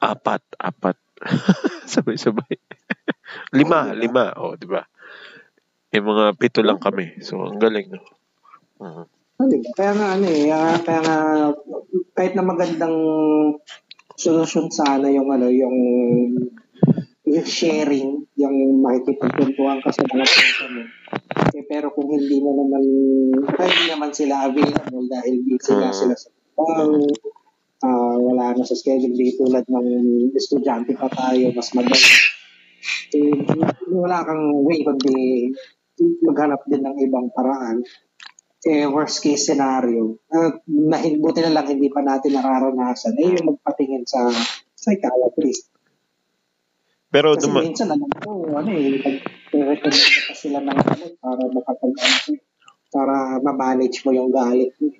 S2: apat, apat. Sabay-sabay. lima, lima. O, oh, di ba? Yung mga pito lang kami. So, ang galing, no? Mhm.
S1: Ah, di ba? Kaya nga ano eh, ah, kaya nga kahit na magandang solusyon sana yung ano, yung yung sharing, yung makikipagkwentuhan ka sa mga tao mo. Eh, pero kung hindi mo naman, hindi naman sila available dahil busy na
S2: Hmm.
S1: sila sa trabaho, ah, wala na sa schedule, di tulad ng estudyante pa tayo, mas madali. Eh, wala kang way kundi maghanap din ng ibang paraan eh, worst case scenario, uh, buti na lang hindi pa natin nararanasan, eh yung magpatingin sa psychiatrist.
S2: Pero,
S1: Kasi
S2: duma-
S1: minsan alam ko, ano eh, nag-recommend pa sila ng ano, para makapag ano, para ma-manage mo yung galit mo.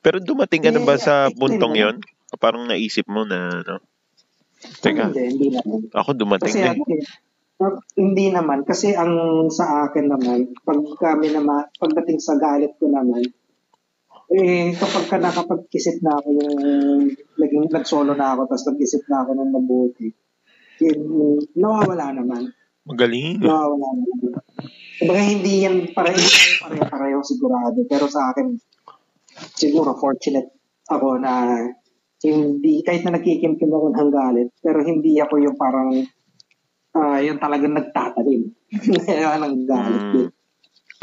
S2: pero dumating ka na ba sa puntong yon? Parang naisip mo na, ano? Teka,
S1: Hindi, hindi naman.
S2: ako dumating
S1: Kasi
S2: eh.
S1: ano eh, Uh, hindi naman kasi ang sa akin naman pag kami naman pagdating sa galit ko naman eh kapag ka nakapag-isip na ako yung naging nag-solo na ako tapos nag-isip na ako ng mabuti yun, nawawala naman
S2: Magaling.
S1: nawawala naman Kumbaga hindi yan tayo pare-pareho sigurado pero sa akin siguro fortunate ako na hindi kahit na nagkikimkim ako ng galit pero hindi ako yung parang uh, yung talagang nagtatalim ng galit
S2: Mm.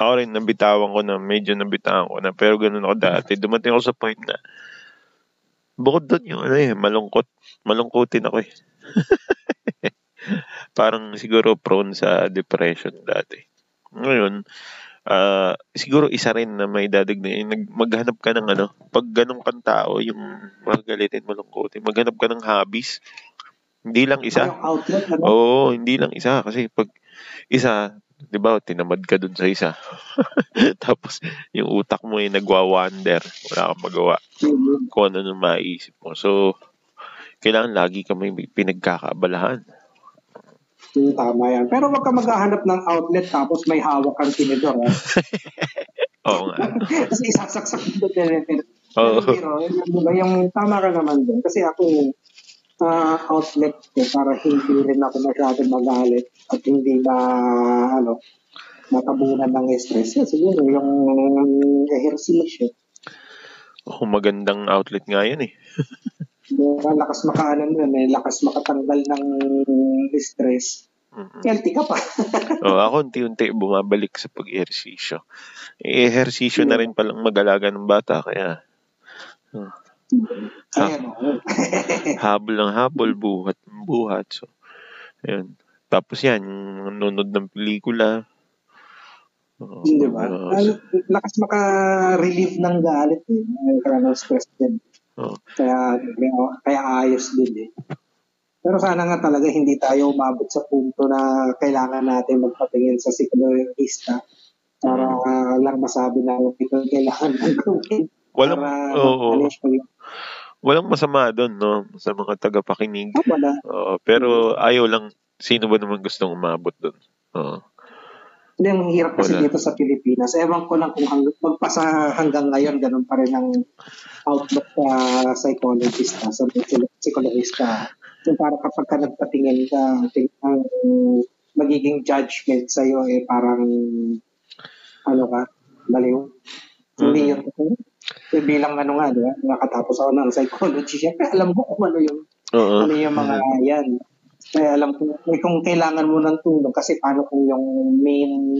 S2: Ako rin, nabitawan ko na, medyo nabitawan ko na, pero ganun ako dati. Dumating ako sa point na, bukod doon yung ano eh, malungkot. Malungkutin ako eh. Parang siguro prone sa depression dati. Ngayon, ah siguro isa rin na may dadag na nag, maghanap ka ng ano, pag ganun kang tao, yung magagalitin, malungkutin, maghanap ka ng hobbies. Hindi lang isa.
S1: outlet ano?
S2: Oo, hindi lang isa. Kasi pag isa, di ba, tinamad ka dun sa isa. Tapos, yung utak mo ay nagwa-wonder. Wala kang magawa.
S1: Yun,
S2: Kung ano nung maisip mo. So, kailangan lagi ka may pinagkakaabalahan.
S1: yun, tama yan. Pero wag ka maghahanap ng outlet tapos may hawak kang tinidor. Ha?
S2: Oo nga.
S1: Kasi isasaksak mo din.
S2: Oo.
S1: Pero, yung, diba, yung tama ka naman doon. Kasi ako, ah outlet ko para hindi rin ako masyado magalit at hindi na, ano, matabunan ng stress. Yan, siguro yung ehersisyo.
S2: Oh, magandang outlet nga yun eh.
S1: Lakas makaano nun, eh, lakas makatanggal ng stress.
S2: Mm-mm.
S1: Healthy ka pa.
S2: oh, ako unti-unti bumabalik sa pag-ehersisyo. Eh, ehersisyo na rin palang mag-alaga ng bata, kaya oh, ha,
S1: oh.
S2: habol ng habol, buhat ng buhat. So, ayun. Tapos yan, nanonood ng pelikula. Oo,
S1: Di ba? Ay, lakas maka-relieve ng galit eh. Kaya ng stress din.
S2: Oo.
S1: Kaya, kaya, ayos din eh. Pero sana nga talaga hindi tayo umabot sa punto na kailangan natin magpatingin sa psikologista para ah, lang masabi na ito kailangan ng gawin.
S2: Walang,
S1: para mo yung
S2: walang masama doon, no? Sa mga tagapakinig.
S1: tama na.
S2: Oo, pero ayaw lang, sino ba naman gustong umabot doon? Oo.
S1: Hindi, ang hirap kasi
S2: Wala.
S1: dito sa Pilipinas. Ewan ko lang kung hang, magpasa hanggang ngayon, ganun pa rin ang outlook sa psychologist, sa psychologista. Yung para kapag ka nagpatingin ka, ang magiging judgment sa'yo eh parang ano ka, baliw. Hindi
S2: Mm.
S1: yun. Eh, bilang ano nga, di ba? Nakatapos ako ng psychology. Siyempre, alam ko kung ano yung
S2: Oo.
S1: ano yung mga yan. Kaya alam ko, eh, kung kailangan mo ng tulong, kasi paano kung yung main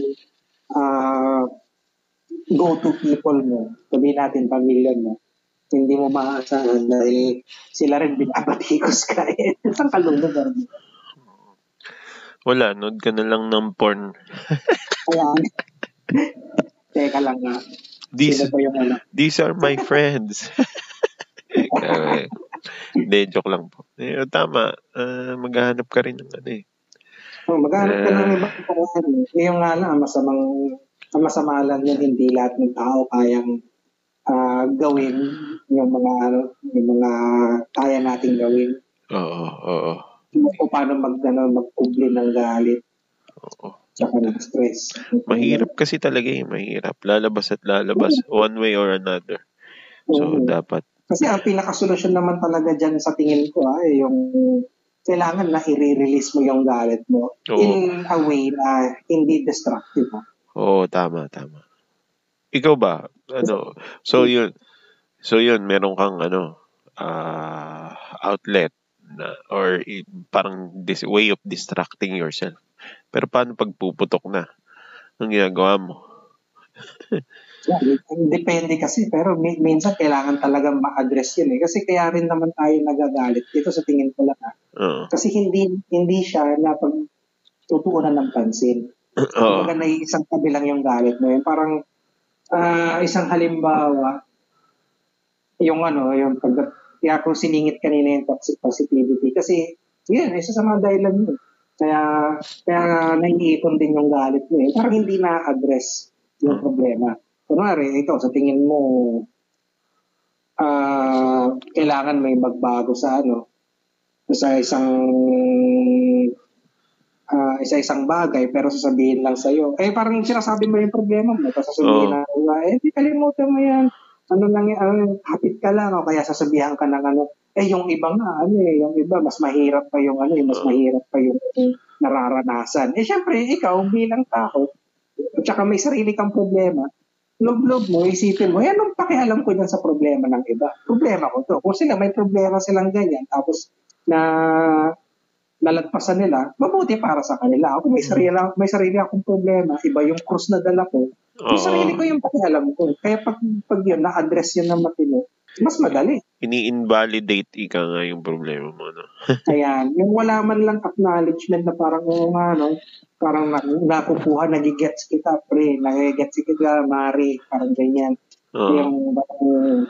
S1: ah, go-to people mo, sabihin natin pamilya mo, hindi mo maaasahan dahil sila rin binabatikos ka. Eh, Saan ka lulugar mo?
S2: Wala, nood ka na lang ng porn.
S1: Kaya, teka lang nga.
S2: These,
S1: ba yung ano?
S2: these are my friends. Hindi, joke lang po. Eh, tama, ah, maghahanap ka rin ng ano eh.
S1: Oh, maghanap ka
S2: Eh.
S1: ng ibang paraan. Eh, yung nga lang, ang masamang, ang masama lang yun, hindi lahat ng tao kayang ah, gawin yung mga, yung mga kaya nating gawin.
S2: Oo, oo,
S1: O paano mag, ano, magkubli ng galit
S2: oo.
S1: tsaka ng stress.
S2: Mahirap kasi talaga eh, mahirap. Lalabas at lalabas, one way or another. So,
S1: Oo.
S2: dapat,
S1: Kasi ang pinakasolusyon naman talaga dyan sa tingin ko ay yung kailangan na i-release mo yung galit mo
S2: Oo.
S1: in a way na hindi destructive. ah.
S2: oo, tama, tama. Ikaw ba? Ano? So, yun. So, yun, meron kang, ano, ah, outlet na, or parang this way of distracting yourself. Pero paano pag puputok na? Anong ginagawa mo?
S1: Yeah, depende kasi pero mi- minsan kailangan talaga ma-address yun eh. Kasi kaya rin naman tayo nagagalit. Dito sa tingin ko lang.
S2: Oo.
S1: Kasi hindi hindi siya na pag tutuunan ng pansin.
S2: Oo.
S1: Na isang tabi lang yung galit mo. Yung parang ah, isang halimbawa, yung ano, yung pag kaya kung siningit kanina yung toxic positivity. Kasi, yun, isa sa mga dahilan yun. Kaya, kaya naiipon din yung galit mo eh. Parang hindi na-address yung
S2: Hmm.
S1: problema. Kunwari, ikaw, sa tingin mo, ah kailangan may magbago sa ano, sa isang ah isa-isang bagay pero sasabihin lang sa'yo. Eh parang sinasabi mo yung problema mo, tapos sasabihin oh. na, eh di kalimutan mo yan. Ano lang ano, hapit ka lang o kaya sasabihan ka ng ano. Eh yung iba nga, ano eh, yung iba mas mahirap pa yung ano, eh, mas mahirap pa yung nararanasan. Eh syempre, ikaw bilang tao, at saka may sarili kang problema, loob-loob mo, isipin mo, eh, anong pakialam ko dyan sa problema ng iba? Problema ko to. Kung sila may problema silang ganyan, tapos na nalagpasan nila, mabuti para sa kanila. Ako may sarili, may sarili akong problema, iba yung cross na dala ko. Yung sarili ko yung pakialam ko. Kaya pag, pag yun, na-address yun ng matino, mas madali.
S2: Ini-invalidate ika nga yung problema mo. No?
S1: Ayan. Yung wala man lang acknowledgement na parang, oh, nga, no, parang na, nakukuha, nagigets kita, pre, nagigets kita, Mari, parang ganyan. Uh, yung, um,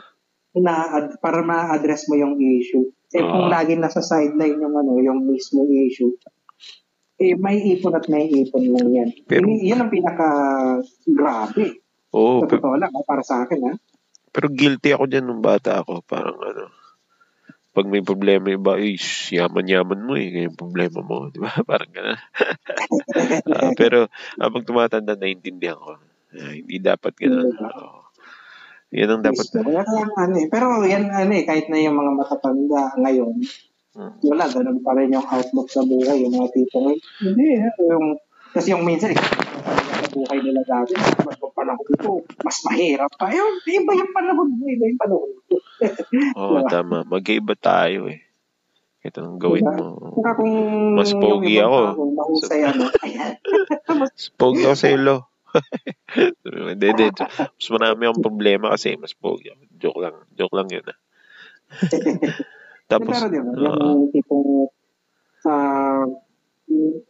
S1: na, para ma-address mo yung issue. Eh uh, kung lagi nasa sideline yung ano, yung mismo issue, eh may ipon at may ipon lang yan. Pero, yun, yun ang pinaka grabe.
S2: Oo.
S1: Oh, sa totoo lang, para sa akin ha.
S2: Pero guilty ako dyan nung bata ako. Parang ano, pag may problema yung ba, ish, yaman-yaman mo eh, yung problema mo, di ba? Parang gano'n. uh, pero habang tumatanda, naintindihan ko. Uh, hindi dapat gano'n. Uh, yan ang dapat.
S1: Wala kayang ano eh. Pero yan ano eh, kahit na yung mga matatanda ngayon, hmm. wala, ganun pa rin yung outlook sa buhay, yung mga tipong, hindi, eh, yung, kasi yung minsan, eh, buhay nila dati, mas panahon ko, mas mahirap pa. Yung, iba yung panahon mo, iba yung panahon ko.
S2: Oo, oh, tama. Mag-iba tayo eh. Ito ang gawin diba? mo.
S1: Saka kung
S2: mas pogi ako.
S1: Mahusay ano.
S2: mas pogi ako sa ilo. Hindi, hindi. Mas marami akong problema kasi mas pogi. Joke lang. Joke lang yun. Ah.
S1: Tapos, pero diba, uh, yung tipong uh,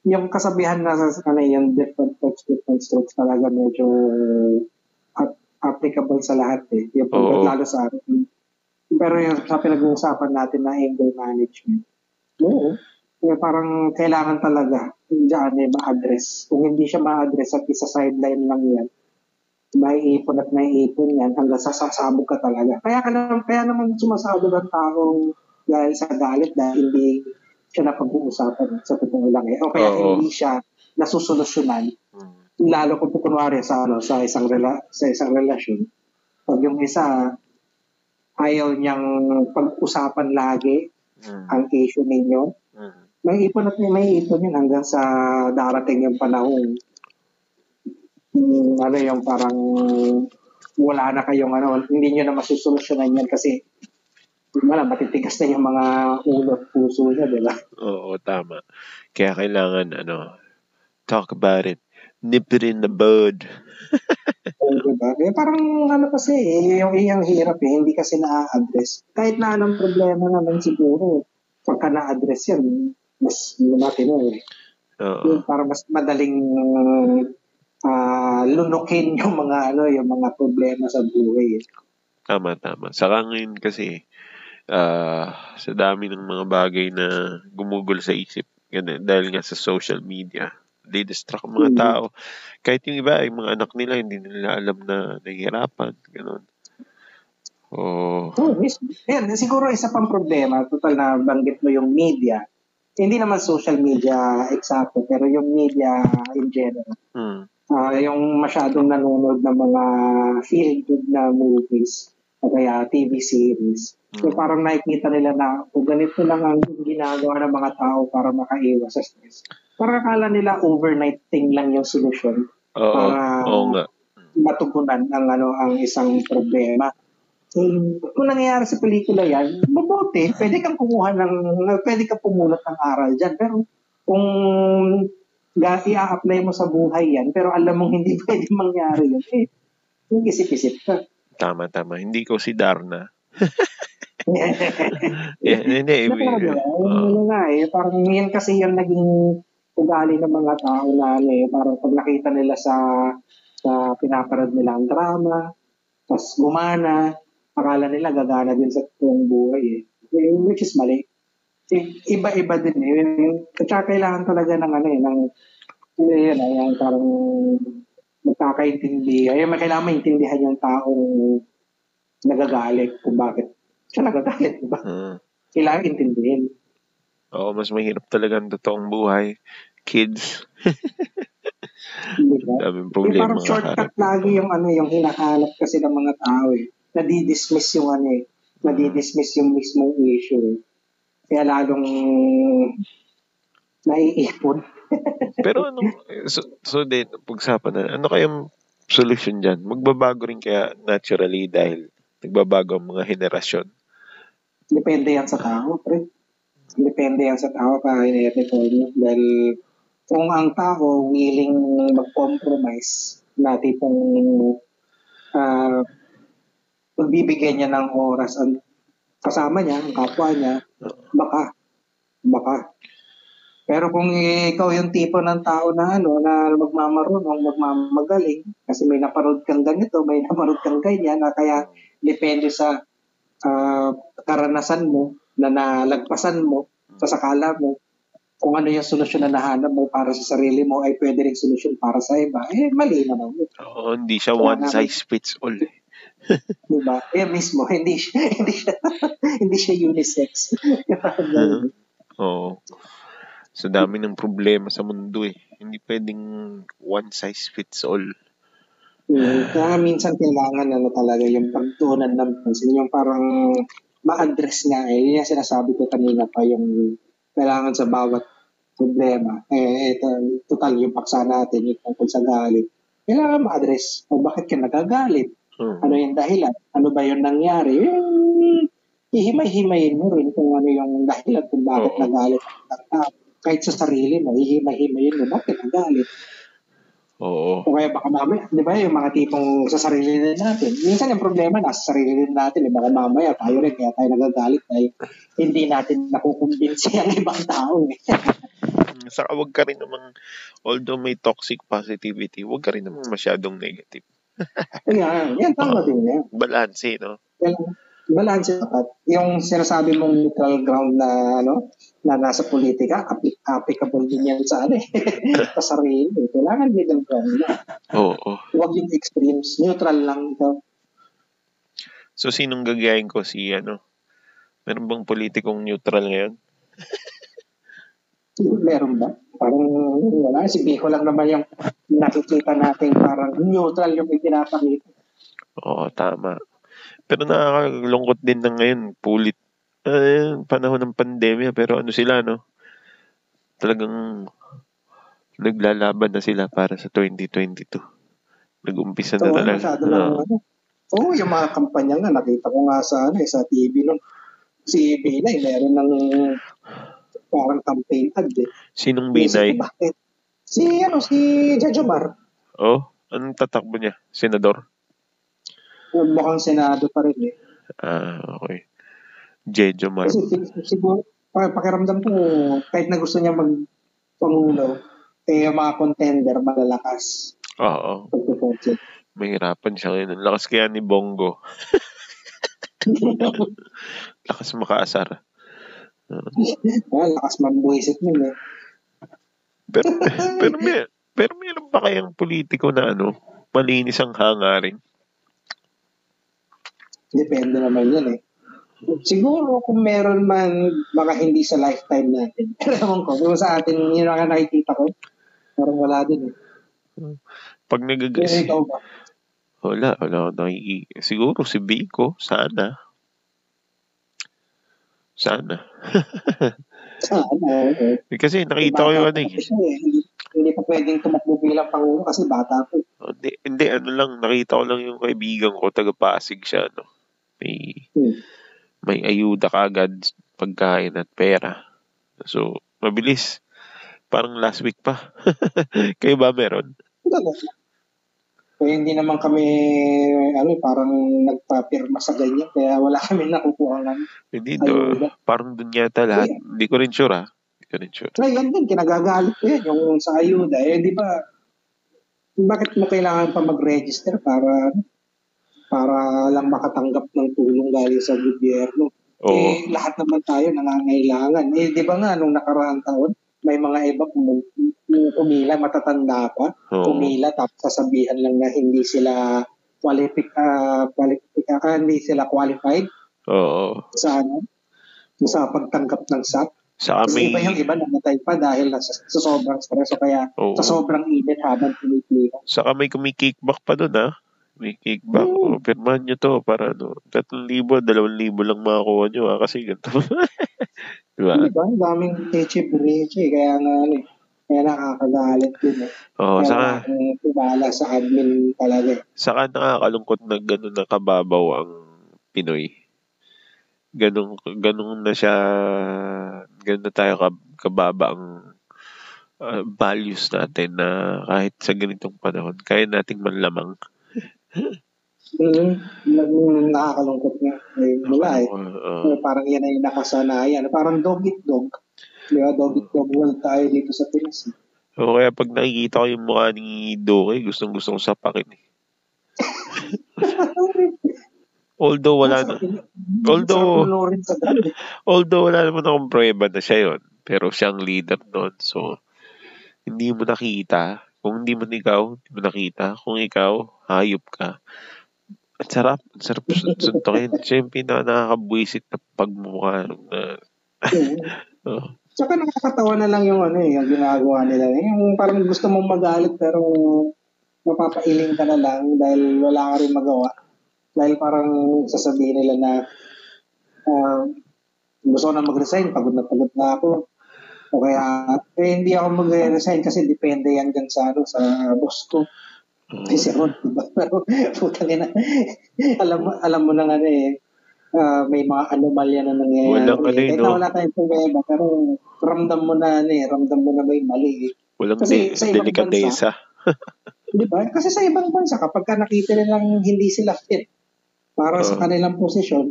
S1: yung kasabihan na sa ano, yung different text, different strokes talaga medyo applicable sa lahat eh. Yung oh. lalo sa akin. Pero yung sa pinag-uusapan natin na anger management, oo. Kaya parang kailangan talaga diyan eh ma-address. Kung hindi siya ma-address at isa sideline lang yan, may ipon at may ipon yan hanggang sasasabog ka talaga. Kaya, ka naman, kaya naman sumasabog ang taong dahil sa galit dahil hindi siya na pag-uusapan sa totoo lang eh. O kaya Oo. hindi siya nasusolusyonan. Hmm. Lalo kung kunwari sa ano sa isang rela- sa isang relasyon. Pag yung isa ayaw niyang pag-usapan lagi hmm. ang issue ninyo, hmm may ipon at may ipon yun hanggang sa darating yung panahon. Hmm, ano yung parang wala na kayong ano, hindi nyo na masusolusyonan yan kasi wala, matitigas na yung mga ulo at puso niya, di ba?
S2: Oo, tama. Kaya kailangan, ano, talk about it. Nip it in the bud.
S1: Oo, diba? Eh, parang ano kasi, eh, yung iyang hirap eh, hindi kasi na-address. Kahit na anong problema naman siguro, pagka na-address yan, mas matino eh. Uh-huh. Para mas madaling uh, lunukin yung mga ano yung mga problema sa buhay. Eh.
S2: Tama, tama. Saka ngayon kasi, uh, sa dami ng mga bagay na gumugol sa isip, ganun, dahil nga sa social media, they distract mga mm-hmm. tao. Kahit yung iba, yung mga anak nila, hindi nila alam na nahihirapan, ganun. Oh.
S1: Oh, yan, siguro isa pang problema, total na banggit mo yung media hindi naman social media eksakto, pero yung media in general. Mm. Uh, yung masyadong nanonood ng mga feel-good na movies o kaya TV series. Mm. So parang nakikita nila na kung ganito lang ang ginagawa ng mga tao para makaiwas sa stress. Parang akala nila overnight thing lang yung solution
S2: Oo, para oo nga.
S1: matugunan ang ano ang isang problema. Um, kung nangyayari sa pelikula yan, mabuti, pwede kang kumuha ng, pwede kang pumulot ng aral dyan. Pero kung i-apply mo sa buhay yan, pero alam mong hindi pwede mangyari yun, eh, yung isip-isip ka.
S2: Tama, tama. Hindi ko si Darna. yeah, hindi,
S1: hindi. Uh, nga eh, parang yan kasi yung naging ugali ng mga tao na ano eh, parang pag nakita nila sa sa pinaparad nila ang drama, tapos gumana, akala nila gagana din sa buong buhay eh. Which is mali. Iba-iba din eh. At saka kailangan talaga ng ano eh, ng yun, eh, yung parang magkakaintindi. Ay, may kailangan maintindihan yung taong nagagalit kung bakit siya nagagalit, di ba? Hmm. Kailangan intindihin.
S2: Oo, mas mahirap talaga ang totoong buhay kids.
S1: Diba?
S2: Daming problema.
S1: parang shortcut lagi yung ano, yung hinahanap kasi ng mga tao eh. Nadidismiss yung ano eh. Nadidismiss yung mismong issue eh. Kaya lalong naiipon.
S2: Pero ano, so, so din, pag-usapan na, ano kayang solution dyan? Magbabago rin kaya naturally dahil nagbabago ang mga henerasyon.
S1: Depende yan sa tao, pre. Depende yan sa tao kaya ito Dahil kung ang tao willing mag-compromise na tipong uh, magbibigyan niya ng oras ang kasama niya, ang kapwa niya, baka, baka. Pero kung ikaw yung tipo ng tao na ano, na magmamarunong, magmamagaling, kasi may naparod kang ganito, may naparod kang ganyan, na kaya depende sa uh, karanasan mo, na nalagpasan mo, sa sakala mo, kung ano yung solusyon na nahanap mo para sa sarili mo ay pwede rin solusyon para sa iba, eh mali naman.
S2: Oo, hindi siya so, one size fits all. Eh.
S1: diba? Eh mismo, hindi siya, hindi siya, hindi siya unisex.
S2: Oo. Sa dami ng problema sa mundo eh. Hindi pwedeng one size fits all.
S1: Hmm, kaya minsan kailangan ano talaga yung pagtunan ng pansin, yung parang ma-address nga eh. Yun yung sinasabi ko kanina pa, yung kailangan sa bawat problema. Eh, ito, total yung paksa natin, yung tungkol sa galit. Kailangan ma-address kung bakit ka nagagalit. Hmm. Ano yung dahilan? Ano ba yung nangyari? Eh, ihimay-himayin mo rin kung ano yung dahilan kung bakit hmm. nagalit ang tao. Kahit sa sarili mo, ihimay-himayin mo bakit nagalit.
S2: Oo.
S1: O kaya baka mamaya, di ba, yung mga tipong sa sarili din natin. Minsan yung problema nasa sarili din natin. Eh, baka mamaya tayo rin, kaya tayo nagagalit tayo. Hindi natin nakukumbinsi ang ibang tao. Eh.
S2: Saka wag ka rin namang, although may toxic positivity, wag ka rin namang masyadong negative.
S1: yan, yan, tama din yan.
S2: Balance, no?
S1: Yan, balance dapat. Yung sinasabi mong neutral ground na ano, na nasa politika, applicable din yan sa ano eh, sa sarili. Kailangan middle ground na.
S2: Oo. Oh, oh.
S1: Huwag yung extremes. Neutral lang ito.
S2: So, sinong gagayahin ko si ano? Meron bang politikong neutral ngayon?
S1: Meron ba? Parang wala. Si Biko lang naman yung nakikita natin parang neutral yung ipinapakita.
S2: Oo, tama. Pero nakakalungkot din na ngayon, pulit uh, panahon ng pandemya, pero ano sila, no? Talagang naglalaban na sila para sa 2022. Nag-umpisa na talaga.
S1: Masyado lang, uh, ano? Oo, oh, yung mga kampanya nga, nakita ko nga sa, ano, eh, sa TV nun. Si Binay, meron ng parang campaign ad eh.
S2: Sinong Binay?
S1: Bakit? Si, ano, si Jajomar.
S2: Oh, anong tatakbo niya? Senador?
S1: Mukhang senado pa rin eh.
S2: Ah, okay. Jejo Mar.
S1: Kasi siguro, pakiramdam ko, kahit na gusto niya mag pangulo, eh yung mga contender malalakas.
S2: Oo. Mahirapan siya ngayon. Lakas kaya ni Bongo. lakas makaasar.
S1: Uh. lakas mambuisit nun eh.
S2: pero, pero, may, pero meron pa kayang politiko na ano, malinis ang hangarin?
S1: Depende naman yan eh. Siguro kung meron man, baka hindi sa lifetime natin. Pero ko, kung sa atin, yun ang nakikita ko, parang wala din eh.
S2: Pag nagagas...
S1: Pero?
S2: Wala, wala. Nakiki... Siguro si Biko, sana. Sana.
S1: sana, okay.
S2: Kasi nakita ko yung ano eh.
S1: eh. Hindi, hindi pa pwedeng tumakbo bilang pangulo kasi bata po.
S2: Hindi, hindi, ano lang, nakita ko lang yung kaibigan ko, taga-Pasig siya, no may hmm. May ayuda kagad pagkain at pera. So, mabilis. Parang last week pa. Kayo ba meron?
S1: Kaya hindi naman kami ano parang nagpapirma sa ganyan kaya wala kami nakukuha ng
S2: Hindi do. Parang dun yata lahat. Yeah. Hindi ko rin sure ha. Hindi ko rin sure.
S1: So, yan din. Kinagagalit ko yan. Yung sa ayuda. Eh, di ba bakit mo kailangan pa mag-register para para lang makatanggap ng tulong galing sa gobyerno. Oo. Eh, lahat naman tayo nangangailangan. Eh, di ba nga, nung nakaraang taon, may mga iba umila, matatanda pa, Oo. umila, tapos sasabihan lang na hindi sila qualific, uh, qualific uh, hindi sila qualified
S2: Oo.
S1: sa ano, sa pagtanggap ng SAP.
S2: Saka
S1: Kasi
S2: may...
S1: iba yung iba namatay pa dahil sa, sa sobrang stress o kaya
S2: Oo.
S1: sa sobrang init habang pumipila.
S2: Saka may kumikickback pa doon ha. May kickback.
S1: Oo.
S2: Oh, pirmahan nyo to para ano. 3,000, 2,000 lang makakuha nyo ha. Kasi ganito. diba?
S1: Di ba? Ang daming teche-breche. Kaya nga ano eh. Kaya nakakagalit din eh.
S2: Oo,
S1: Kaya
S2: saka,
S1: akong tubala sa admin talaga eh.
S2: saka nakakalungkot na gano'n na kababaw ang Pinoy. Ganun, ganun na siya, ganun na tayo kab- kababa ang uh, values natin na kahit sa ganitong panahon, kaya nating manlamang.
S1: Mm, nag- nakakalungkot nga. Eh, wala eh. Eh, parang yan ay nakasanayan. Parang dog eat dog. Di ba? Dog eat dog world tayo dito sa Pinas. eh.
S2: O kaya pag nakikita ko yung mukha ni Doke, gustong gusto kong sapakin eh. Although wala na, Although- although wala naman akong prueba na siya yon pero siyang leader noon. So, hindi mo nakita. Kung hindi mo ikaw, hindi mo nakita. Kung ikaw, hayop ka. At sarap. Ang sarap sun- suntukin. Siya yung pinaka nakakabwisit na pagmukha. Na, oh.
S1: Tsaka nakakatawa na lang yung ano eh, yung ginagawa nila. Yung parang gusto mong magalit pero mapapailing ka na lang dahil wala ka rin magawa. Dahil parang sasabihin nila na ah, gusto ko na mag-resign, pagod na pagod na ako. O kaya, eh, hindi ako mag-resign kasi depende yan dyan sa, ano, sa boss ko. Ay, si Ron, diba? Pero, putang ina, alam alam mo na nga eh, ah, may mga anomalya na nangyayari.
S2: Walang ano eh,
S1: Kahit
S2: no?
S1: na wala tayong problema, pero ramdam mo na, ano eh, ramdam mo na may mali eh.
S2: Walang
S1: Kasi
S2: de-
S1: sa
S2: delikadesa.
S1: Di ba? Kasi sa ibang bansa, kapag ka nakita nilang hindi sila fit para sa
S2: Oo.
S1: kanilang posisyon,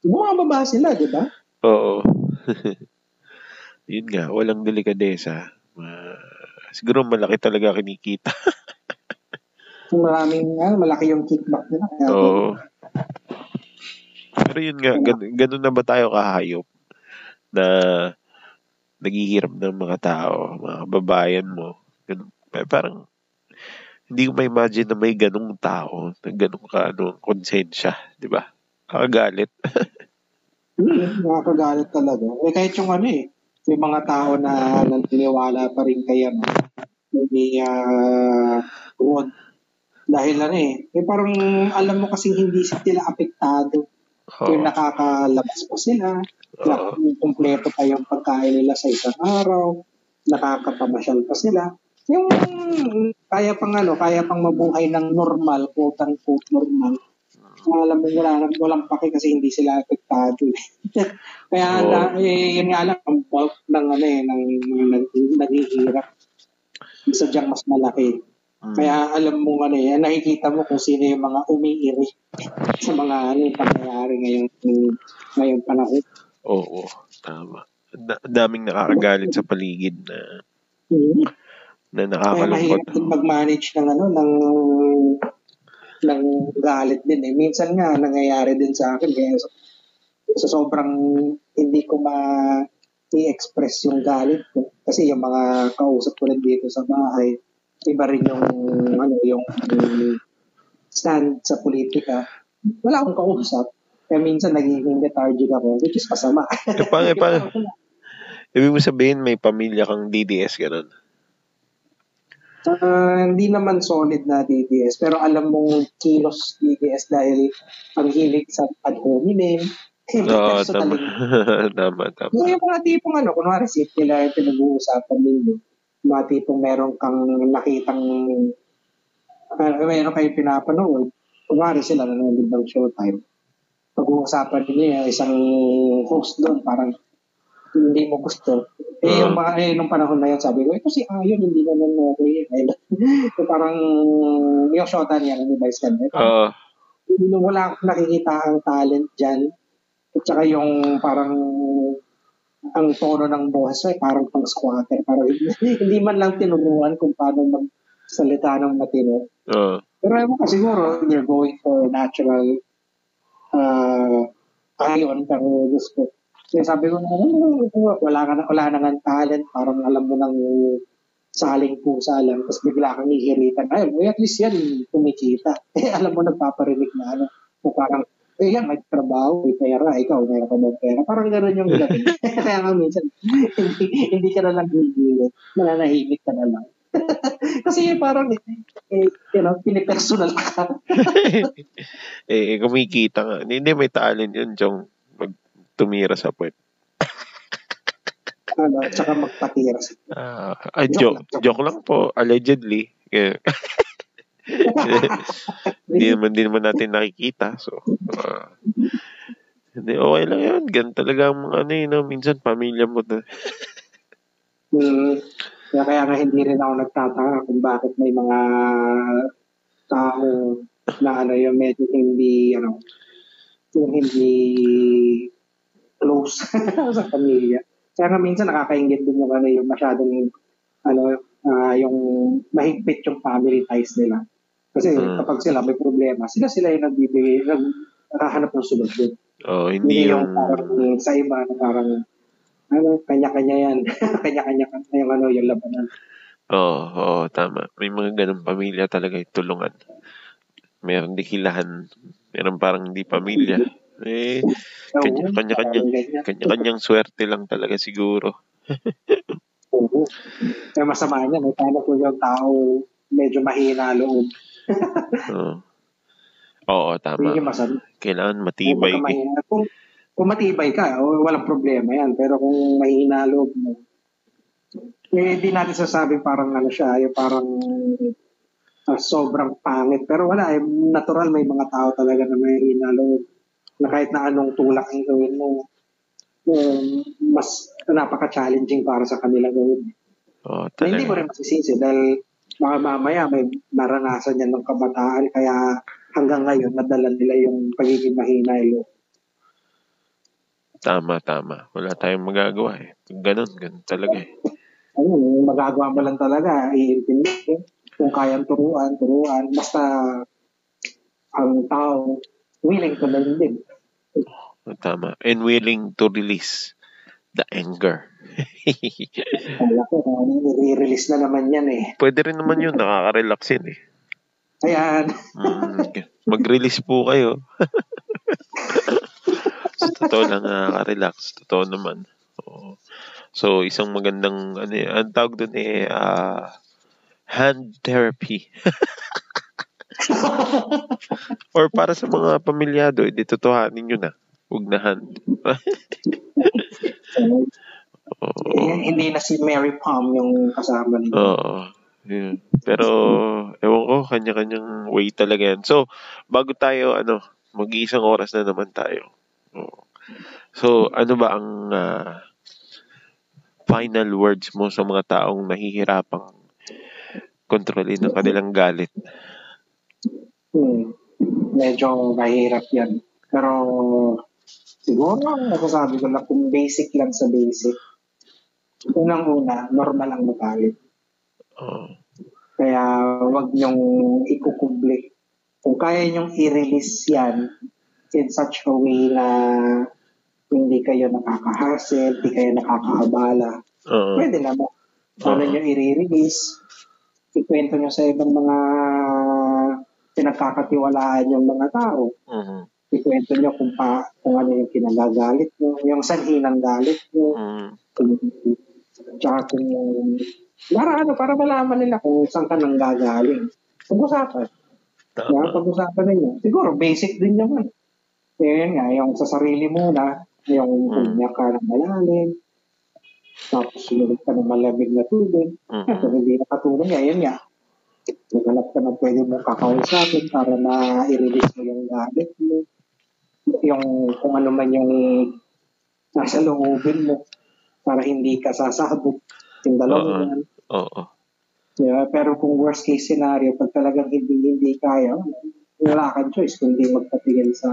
S1: bumababa sila, di ba?
S2: Oo. Yun nga, walang delikadesa. Ma- siguro malaki talaga kinikita.
S1: Maraming, ah, malaki yung kickback nila. Kaya,
S2: Oo. Pero yun nga, gan- ganun na ba tayo kahayop na naghihirap ng mga tao, mga kababayan mo. Ganun, parang hindi ko ma-imagine na may ganung tao, na ganung ka, ano, konsensya, di ba? Nakagalit.
S1: Hmm, nakakagalit talaga. Eh, kahit yung ano eh, may mga tao na naniniwala pa rin kaya may uh, Rod. Dahil ano eh, eh parang alam mo kasing hindi sila apektado. Yung
S2: Oo.
S1: nakakalabas pa sila,
S2: Oo.
S1: kumpleto pa yung pagkain nila sa isang araw, nakakapamasyal pa sila. Yung kaya pang ano, kaya pang mabuhay ng normal, quote unquote normal. Alam mo, wala, walang pake kasi hindi sila apektado. kaya
S2: Oo.
S1: na, eh, yun nga lang, ang bulk ng ano eh, ng nag, naghihirap. Sadyang mas malaki.
S2: Mm.
S1: Kaya alam mo ano eh, nakikita mo kung sino yung mga umiiri sa mga ano yung pangyayari ngayong ngayong panahon.
S2: Oo, tama. Da- daming nakakagalit sa paligid na
S1: Mhm.
S2: na
S1: Kaya
S2: nakakalungkot.
S1: mahirap din mag-manage ng ano ng ng galit din eh. Minsan nga nangyayari din sa akin kaya sa, sa sobrang hindi ko ma i-express yung galit ko kasi yung mga kausap ko rin dito sa bahay iba rin yung ano yung, stand sa politika wala akong kausap kaya minsan nagiging lethargic ako which is masama
S2: Eh, paano, paano? Ibig mo sabihin may pamilya kang DDS, ganun.
S1: Ah, hindi naman solid na DDS, pero alam mong kilos DDS dahil ang hilig sa ad hominem. Eh,
S2: Oo, tama. tama, tama.
S1: Yung yung mga tipong ano, kunwari seat nila yung pinag-uusapan ninyo, mga tipong meron kang nakitang, uh, meron kayo pinapanood, kunwari sila nanonood ng showtime, pag-uusapan ninyo yung isang host doon, parang hindi mo gusto. Eh, yung mga, eh, nung panahon na yun, sabi ko, ito si Ayon, hindi naman okay. Eh, so, parang, yung shota niya, stand eh, parang,
S2: Oo.
S1: wala akong nakikita ang talent dyan. At saka yung parang ang tono ng boses ay parang pang squatter. Parang hindi, man lang tinuruan kung paano magsalita ng matino.
S2: Oo.
S1: Pero ewan ko siguro, they're going for natural uh, ayon. Pero gusto Kaya sabi ko, "Oh, wala ka na, wala na nga talent. Parang alam mo nang saling pusa lang. Tapos bigla kang hihiritan. Ay, well, at least yan, kumikita. Eh, alam mo, nagpaparinig na ano. O parang, eh yan, may trabaho, may pera, ikaw, mayroon ka ng pera. Parang gano'n yung dating. Kaya nga minsan, hindi, hindi ka na lang hihilit. Mananahimik ka na lang. Kasi parang, eh, you know, pinipersonal ka.
S2: eh, kumikita nga. Hindi, may talent yun, Jong. Tumira sa puwet.
S1: ano, tsaka magpatira sa
S2: Ah, uh, joke, joke, joke lang po, allegedly. Hindi naman din naman natin nakikita. So, uh, hindi, okay lang yan. Gan talaga ang mga ano yun, no? minsan pamilya mo na.
S1: mm, kaya, kaya nga hindi rin ako nagtataka kung bakit may mga tao na ano yung medyo hindi, ano, yung hindi close sa pamilya. Kaya nga minsan nakakaingit din yung ano yung masyadong ano uh, yung mahigpit yung family ties nila. Kasi hmm. kapag sila may problema, sila sila yung nagbibigay, naghahanap ng solusyon.
S2: Oh, hindi, hindi yung,
S1: yung parang sa iba na parang ano, kanya-kanya yan. kanya-kanya yung ano, yung labanan.
S2: Oo, oh, oh, tama. May mga ganong pamilya talaga yung tulungan. Meron dikilahan. Meron parang hindi pamilya. Eh, kanya-kanyang, kanya-kanyang swerte lang talaga siguro.
S1: Oo. Kaya masama niya, may paano kung yung tao medyo mahina loob.
S2: Oo. Oo, tama. Hindi masama. Kailangan matibay. Kung,
S1: mahina, kung, kung matibay ka, walang problema yan. Pero kung mahina loob mo, eh, di natin sasabi parang ano siya, yung parang uh, sobrang pangit. Pero wala, eh, natural may mga tao talaga na may hina loob. Na kahit na anong tulak ang gawin mo, um, mas napaka-challenging para sa kanila gawin.
S2: Oh,
S1: hindi mo rin masisisi dahil baka mamaya may naranasan yan ng kabataan kaya hanggang ngayon nadala nila yung pagiging mahina ilo.
S2: Tama, tama. Wala tayong magagawa eh. Ganun, ganun talaga eh.
S1: Ano, magagawa mo lang talaga, iintindi. Kung kayang turuan, turuan. Basta ang tao willing to learn din.
S2: Tama. And willing to release the anger.
S1: Ko, i-release na naman yan eh.
S2: Pwede rin naman yun, nakaka-relax yun eh.
S1: Ayan.
S2: mm, mag-release po kayo. so, totoo lang, nakaka-relax. Totoo naman. So, so, isang magandang, ano eh, ang tawag doon eh, uh, hand therapy. Or para sa mga pamilyado, edi totohanin nyo na. Huwag na hand.
S1: Oh. hindi na si Mary Palm yung kasama niya.
S2: Oo. Yeah. Pero, ewan ko, kanya-kanyang way talaga yan. So, bago tayo, ano, mag-iisang oras na naman tayo. Oh. So, ano ba ang uh, final words mo sa mga taong nahihirapang kontrolin ang kanilang galit?
S1: Hmm. Medyo mahirap yan. Pero, siguro, masasabi ko na kung basic lang sa basic, unang-una, normal ang magalit.
S2: Oh.
S1: Kaya wag niyong ikukuble. Kung kaya niyong i-release yan in such a way na hindi kayo nakakahassle, hindi kayo nakakaabala, uh-huh. pwede naman. Ano uh-huh. niyo i-release, ikwento niyo sa ibang mga pinagkakatiwalaan yung mga tao.
S2: Uh-huh.
S1: Ikwento niyo kung, pa, kung ano yung kinagagalit niyo, yung sanhi ng galit niyo.
S2: Uh-huh.
S1: Tsaka kung, para ano, para malaman nila kung saan ka nang gagaling. Pag-usapan. Tama. pag-usapan ninyo. Siguro, basic din naman. Kaya yun nga, yung sa sarili muna, yung mm. ka ng malalim, tapos sumunod ka ng malamig na tubig. Mm-hmm. Kung hindi nakatulong nga, yun nga. Naghanap ka ng pwede mong kakausapin para na i-release mo yung galit mo. Yung kung ano man yung nasa loobin mo para hindi ka sasabog yung dalawa
S2: yan. Oo.
S1: Yeah, pero kung worst case scenario, pag talagang hindi hindi kaya, wala kang choice kundi magpatigil sa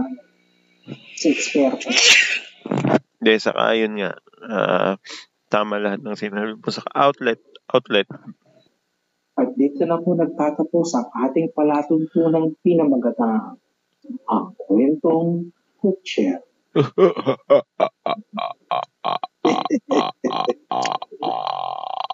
S1: sa eksperto.
S2: Hindi, saka yun nga, uh, tama lahat ng sinabi po sa outlet, outlet.
S1: At dito na po nagtatapos ang ating palatuntunang pinamagatang ang kwentong Kutsyer.